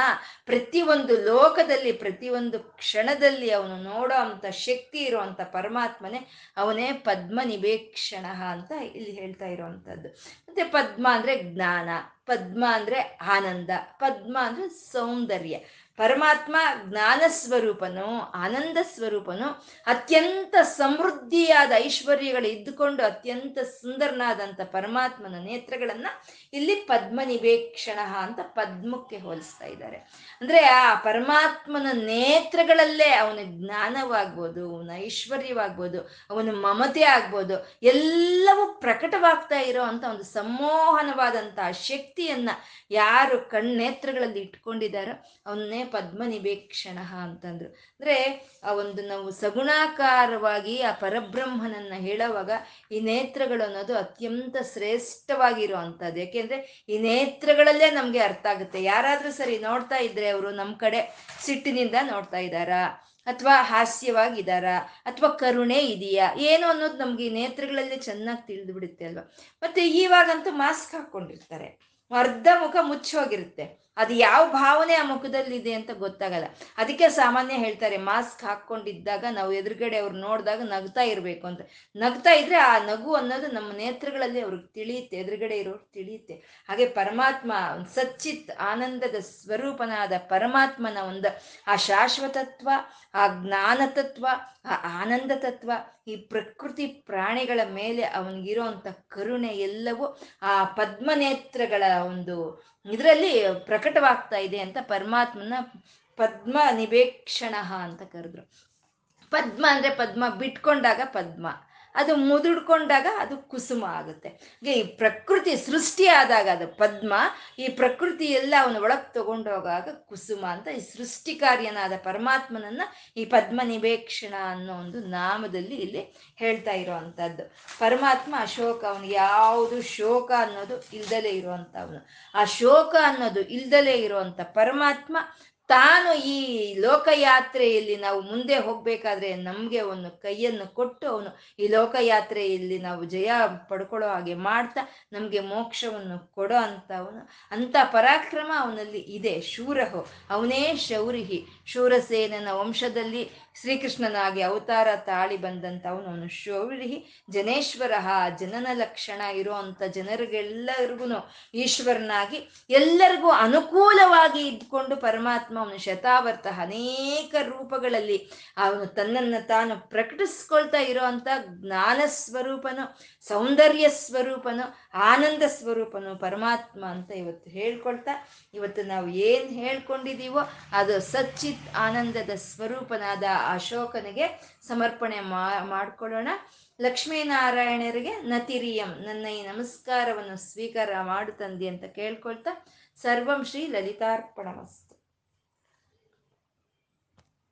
ಒಂದು ಲೋಕದಲ್ಲಿ ಪ್ರತಿ ಒಂದು ಕ್ಷಣದಲ್ಲಿ ಅವನು ನೋಡೋ ಅಂತ ಶಕ್ತಿ ಇರುವಂತ ಪರಮಾತ್ಮನೇ ಅವನೇ ಪದ್ಮ ನಿವೇಕ್ಷಣ ಅಂತ ಇಲ್ಲಿ ಹೇಳ್ತಾ ಇರುವಂತದ್ದು ಮತ್ತೆ ಪದ್ಮ ಅಂದ್ರೆ ಜ್ಞಾನ, ಪದ್ಮ ಅಂದ್ರೆ ಆನಂದ, ಪದ್ಮ ಅಂದ್ರೆ ಸೌಂದರ್ಯ. ಪರಮಾತ್ಮ ಜ್ಞಾನ ಸ್ವರೂಪನು, ಆನಂದ ಸ್ವರೂಪನು, ಅತ್ಯಂತ ಸಮೃದ್ಧಿಯಾದ ಐಶ್ವರ್ಯಗಳು ಇದ್ದುಕೊಂಡು ಅತ್ಯಂತ ಸುಂದರನಾದಂಥ ಪರಮಾತ್ಮನ ನೇತ್ರಗಳನ್ನ ಇಲ್ಲಿ ಪದ್ಮ ನಿವೇಕ್ಷಣ ಅಂತ ಪದ್ಮಕ್ಕೆ ಹೋಲಿಸ್ತಾ ಇದ್ದಾರೆ. ಅಂದ್ರೆ ಆ ಪರಮಾತ್ಮನ ನೇತ್ರಗಳಲ್ಲೇ ಅವನ ಜ್ಞಾನವಾಗ್ಬೋದು, ಅವನ ಐಶ್ವರ್ಯವಾಗ್ಬೋದು, ಅವನ ಮಮತೆ ಆಗ್ಬೋದು, ಎಲ್ಲವೂ ಪ್ರಕಟವಾಗ್ತಾ ಇರೋ ಅಂತ ಒಂದು ಸಮ್ಮೋಹನವಾದಂಥ ಶಕ್ತಿಯನ್ನ ಯಾರು ಕಣ್ಣೇತ್ರಗಳಲ್ಲಿ ಇಟ್ಕೊಂಡಿದ್ದಾರೋ ಅವನ್ನೇ ಪದ್ಮ ನಿವೇಕ್ಷಣ ಅಂತಂದ್ರು. ಅಂದ್ರೆ ಆ ಒಂದು ನಾವು ಸಗುಣಾಕಾರವಾಗಿ ಆ ಪರಬ್ರಹ್ಮನನ್ನ ಹೇಳುವಾಗ ಈ ನೇತ್ರಗಳು ಅನ್ನೋದು ಅತ್ಯಂತ ಶ್ರೇಷ್ಠವಾಗಿರುವಂಥದ್ದು. ಯಾಕೆಂದ್ರೆ ಈ ನೇತ್ರಗಳಲ್ಲೇ ನಮ್ಗೆ ಅರ್ಥ ಆಗುತ್ತೆ. ಯಾರಾದ್ರೂ ಸರಿ ನೋಡ್ತಾ ಇದ್ರೆ ಅವರು ನಮ್ಮ ಕಡೆ ಸಿಟ್ಟಿನಿಂದ ನೋಡ್ತಾ ಇದ್ದಾರಾ? ಅಥವಾ ಹಾಸ್ಯವಾಗಿದ್ದಾರ? ಅಥವಾ ಕರುಣೆ ಇದೆಯಾ? ಏನು ಅನ್ನೋದು ನಮ್ಗೆ ಈ ನೇತ್ರಗಳಲ್ಲಿ ಚೆನ್ನಾಗಿ ತಿಳಿದು ಬಿಡುತ್ತೆ ಅಲ್ವಾ? ಮತ್ತೆ ಇವಾಗಂತೂ ಮಾಸ್ಕ್ ಹಾಕೊಂಡಿರ್ತಾರೆ ಅರ್ಧ ಮುಖ ಮುಚ್ಚೋಗಿರುತ್ತೆ. ಅದು ಯಾವ ಭಾವನೆ ಆ ಮುಖದಲ್ಲಿದೆ ಅಂತ ಗೊತ್ತಾಗಲ್ಲ. ಅದಕ್ಕೆ ಸಾಮಾನ್ಯ ಹೇಳ್ತಾರೆ, ಮಾಸ್ಕ್ ಹಾಕೊಂಡಿದ್ದಾಗ ನಾವು ಎದುರುಗಡೆ ಅವ್ರು ನೋಡಿದಾಗ ನಗ್ತಾ ಇರಬೇಕು ಅಂತ. ನಗ್ತಾ ಇದ್ರೆ ಆ ನಗು ಅನ್ನೋದು ನಮ್ಮ ನೇತ್ರಗಳಲ್ಲಿ ಅವ್ರಿಗೆ ತಿಳಿಯುತ್ತೆ, ಎದುರುಗಡೆ ಇರೋರು ತಿಳಿಯುತ್ತೆ. ಹಾಗೆ ಪರಮಾತ್ಮ, ಸಚ್ಚಿತ್ ಆನಂದದ ಸ್ವರೂಪನಾದ ಪರಮಾತ್ಮನ ಒಂದು ಆ ಶಾಶ್ವತತ್ವ, ಆ ಜ್ಞಾನ ತತ್ವ ಆ ಆನಂದ ತತ್ವ ಈ ಪ್ರಕೃತಿ ಪ್ರಾಣಿಗಳ ಮೇಲೆ ಅವನಿಗಿರುವಂತ ಕರುಣೆ ಎಲ್ಲವೂ ಆ ಪದ್ಮನೇತ್ರಗಳ ಒಂದು ಇದರಲ್ಲಿ ಪ್ರಕಟವಾಗ್ತಾ ಇದೆ ಅಂತ ಪರಮಾತ್ಮನ ಪದ್ಮ ನಿವೇಕ್ಷಣ ಅಂತ ಕರೆದ್ರು. ಪದ್ಮ ಅಂದ್ರೆ ಪದ್ಮ, ಬಿಟ್ಕೊಂಡಾಗ ಪದ್ಮ. ಅದು ಮುದುಡ್ಕೊಂಡಾಗ ಅದು ಕುಸುಮ ಆಗುತ್ತೆ. ಈ ಪ್ರಕೃತಿ ಸೃಷ್ಟಿ ಆದಾಗ ಅದು ಪದ್ಮ, ಈ ಪ್ರಕೃತಿ ಎಲ್ಲ ಅವನ ಒಳಗೆ ತಗೊಂಡೋಗಾಗ ಕುಸುಮ ಅಂತ ಈ ಸೃಷ್ಟಿಕಾರ್ಯನಾದ ಪರಮಾತ್ಮನನ್ನ ಈ ಪದ್ಮ ನಿವೇಕ್ಷಣ ಅನ್ನೋ ಒಂದು ನಾಮದಲ್ಲಿ ಇಲ್ಲಿ ಹೇಳ್ತಾ ಇರೋವಂಥದ್ದು. ಪರಮಾತ್ಮ ಅಶೋಕ ಅವನು ಯಾವುದು ಶೋಕ ಅನ್ನೋದು ಇಲ್ದಲೇ ಇರುವಂಥವನು. ಆ ಶೋಕ ಅನ್ನೋದು ಇಲ್ದಲೇ ಇರುವಂತ ಪರಮಾತ್ಮ ತಾನು ಈ ಲೋಕಯಾತ್ರೆಯಲ್ಲಿ ನಾವು ಮುಂದೆ ಹೋಗ್ಬೇಕಾದ್ರೆ ನಮ್ಗೆ ಒಂದು ಕೈಯನ್ನು ಕೊಟ್ಟು ಅವನು ಈ ಲೋಕಯಾತ್ರೆಯಲ್ಲಿ ನಾವು ಜಯ ಪಡ್ಕೊಳ್ಳೋ ಹಾಗೆ ಮಾಡ್ತಾ ನಮ್ಗೆ ಮೋಕ್ಷವನ್ನು ಕೊಡೋ ಅಂತವನು ಅಂತ ಪರಾಕ್ರಮ ಅವನಲ್ಲಿ ಇದೆ. ಶೂರಹು. ಅವನೇ ಶೌರಿಹಿ. ಶೂರಸೇನನ ವಂಶದಲ್ಲಿ ಶ್ರೀಕೃಷ್ಣನಾಗಿ ಅವತಾರ ತಾಳಿ ಅವನು. ಶೌರಿಹಿ ಜನೇಶ್ವರ ಜನನ ಲಕ್ಷಣ ಇರುವಂಥ ಜನರಿಗೆಲ್ಲರಿಗೂ ಈಶ್ವರನಾಗಿ ಎಲ್ಲರಿಗೂ ಅನುಕೂಲವಾಗಿ ಇದ್ಕೊಂಡು ಪರಮಾತ್ಮ ಅವನು ಶತಾವರ್ತ ಅನೇಕ ರೂಪಗಳಲ್ಲಿ ಅವನು ತನ್ನನ್ನು ತಾನು ಪ್ರಕಟಿಸ್ಕೊಳ್ತಾ ಇರೋವಂಥ ಜ್ಞಾನ ಸ್ವರೂಪನು, ಸೌಂದರ್ಯ ಸ್ವರೂಪನು, ಆನಂದ ಸ್ವರೂಪನು ಪರಮಾತ್ಮ ಅಂತ ಇವತ್ತು ಹೇಳ್ಕೊಳ್ತಾ, ಇವತ್ತು ನಾವು ಏನು ಹೇಳ್ಕೊಂಡಿದ್ದೀವೋ ಅದು ಸಚ್ಚಿತ್ ಸಚ್ಚಿತ್ ಆನಂದದ ಸ್ವರೂಪನಾದ ಅಶೋಕನಿಗೆ ಸಮರ್ಪಣೆ ಮಾ, ಮಾಡ್ಕೊಳ್ಳೋಣ. ಲಕ್ಷ್ಮೀನಾರಾಯಣರಿಗೆ ನತಿರಿಯಂ, ನನ್ನ ಈ ನಮಸ್ಕಾರವನ್ನು ಸ್ವೀಕಾರ ಮಾಡು ತಂದಿ ಅಂತ ಕೇಳ್ಕೊಳ್ತಾ ಸರ್ವಂ ಶ್ರೀ ಲಲಿತಾರ್ಪಣಮಸ್ತು.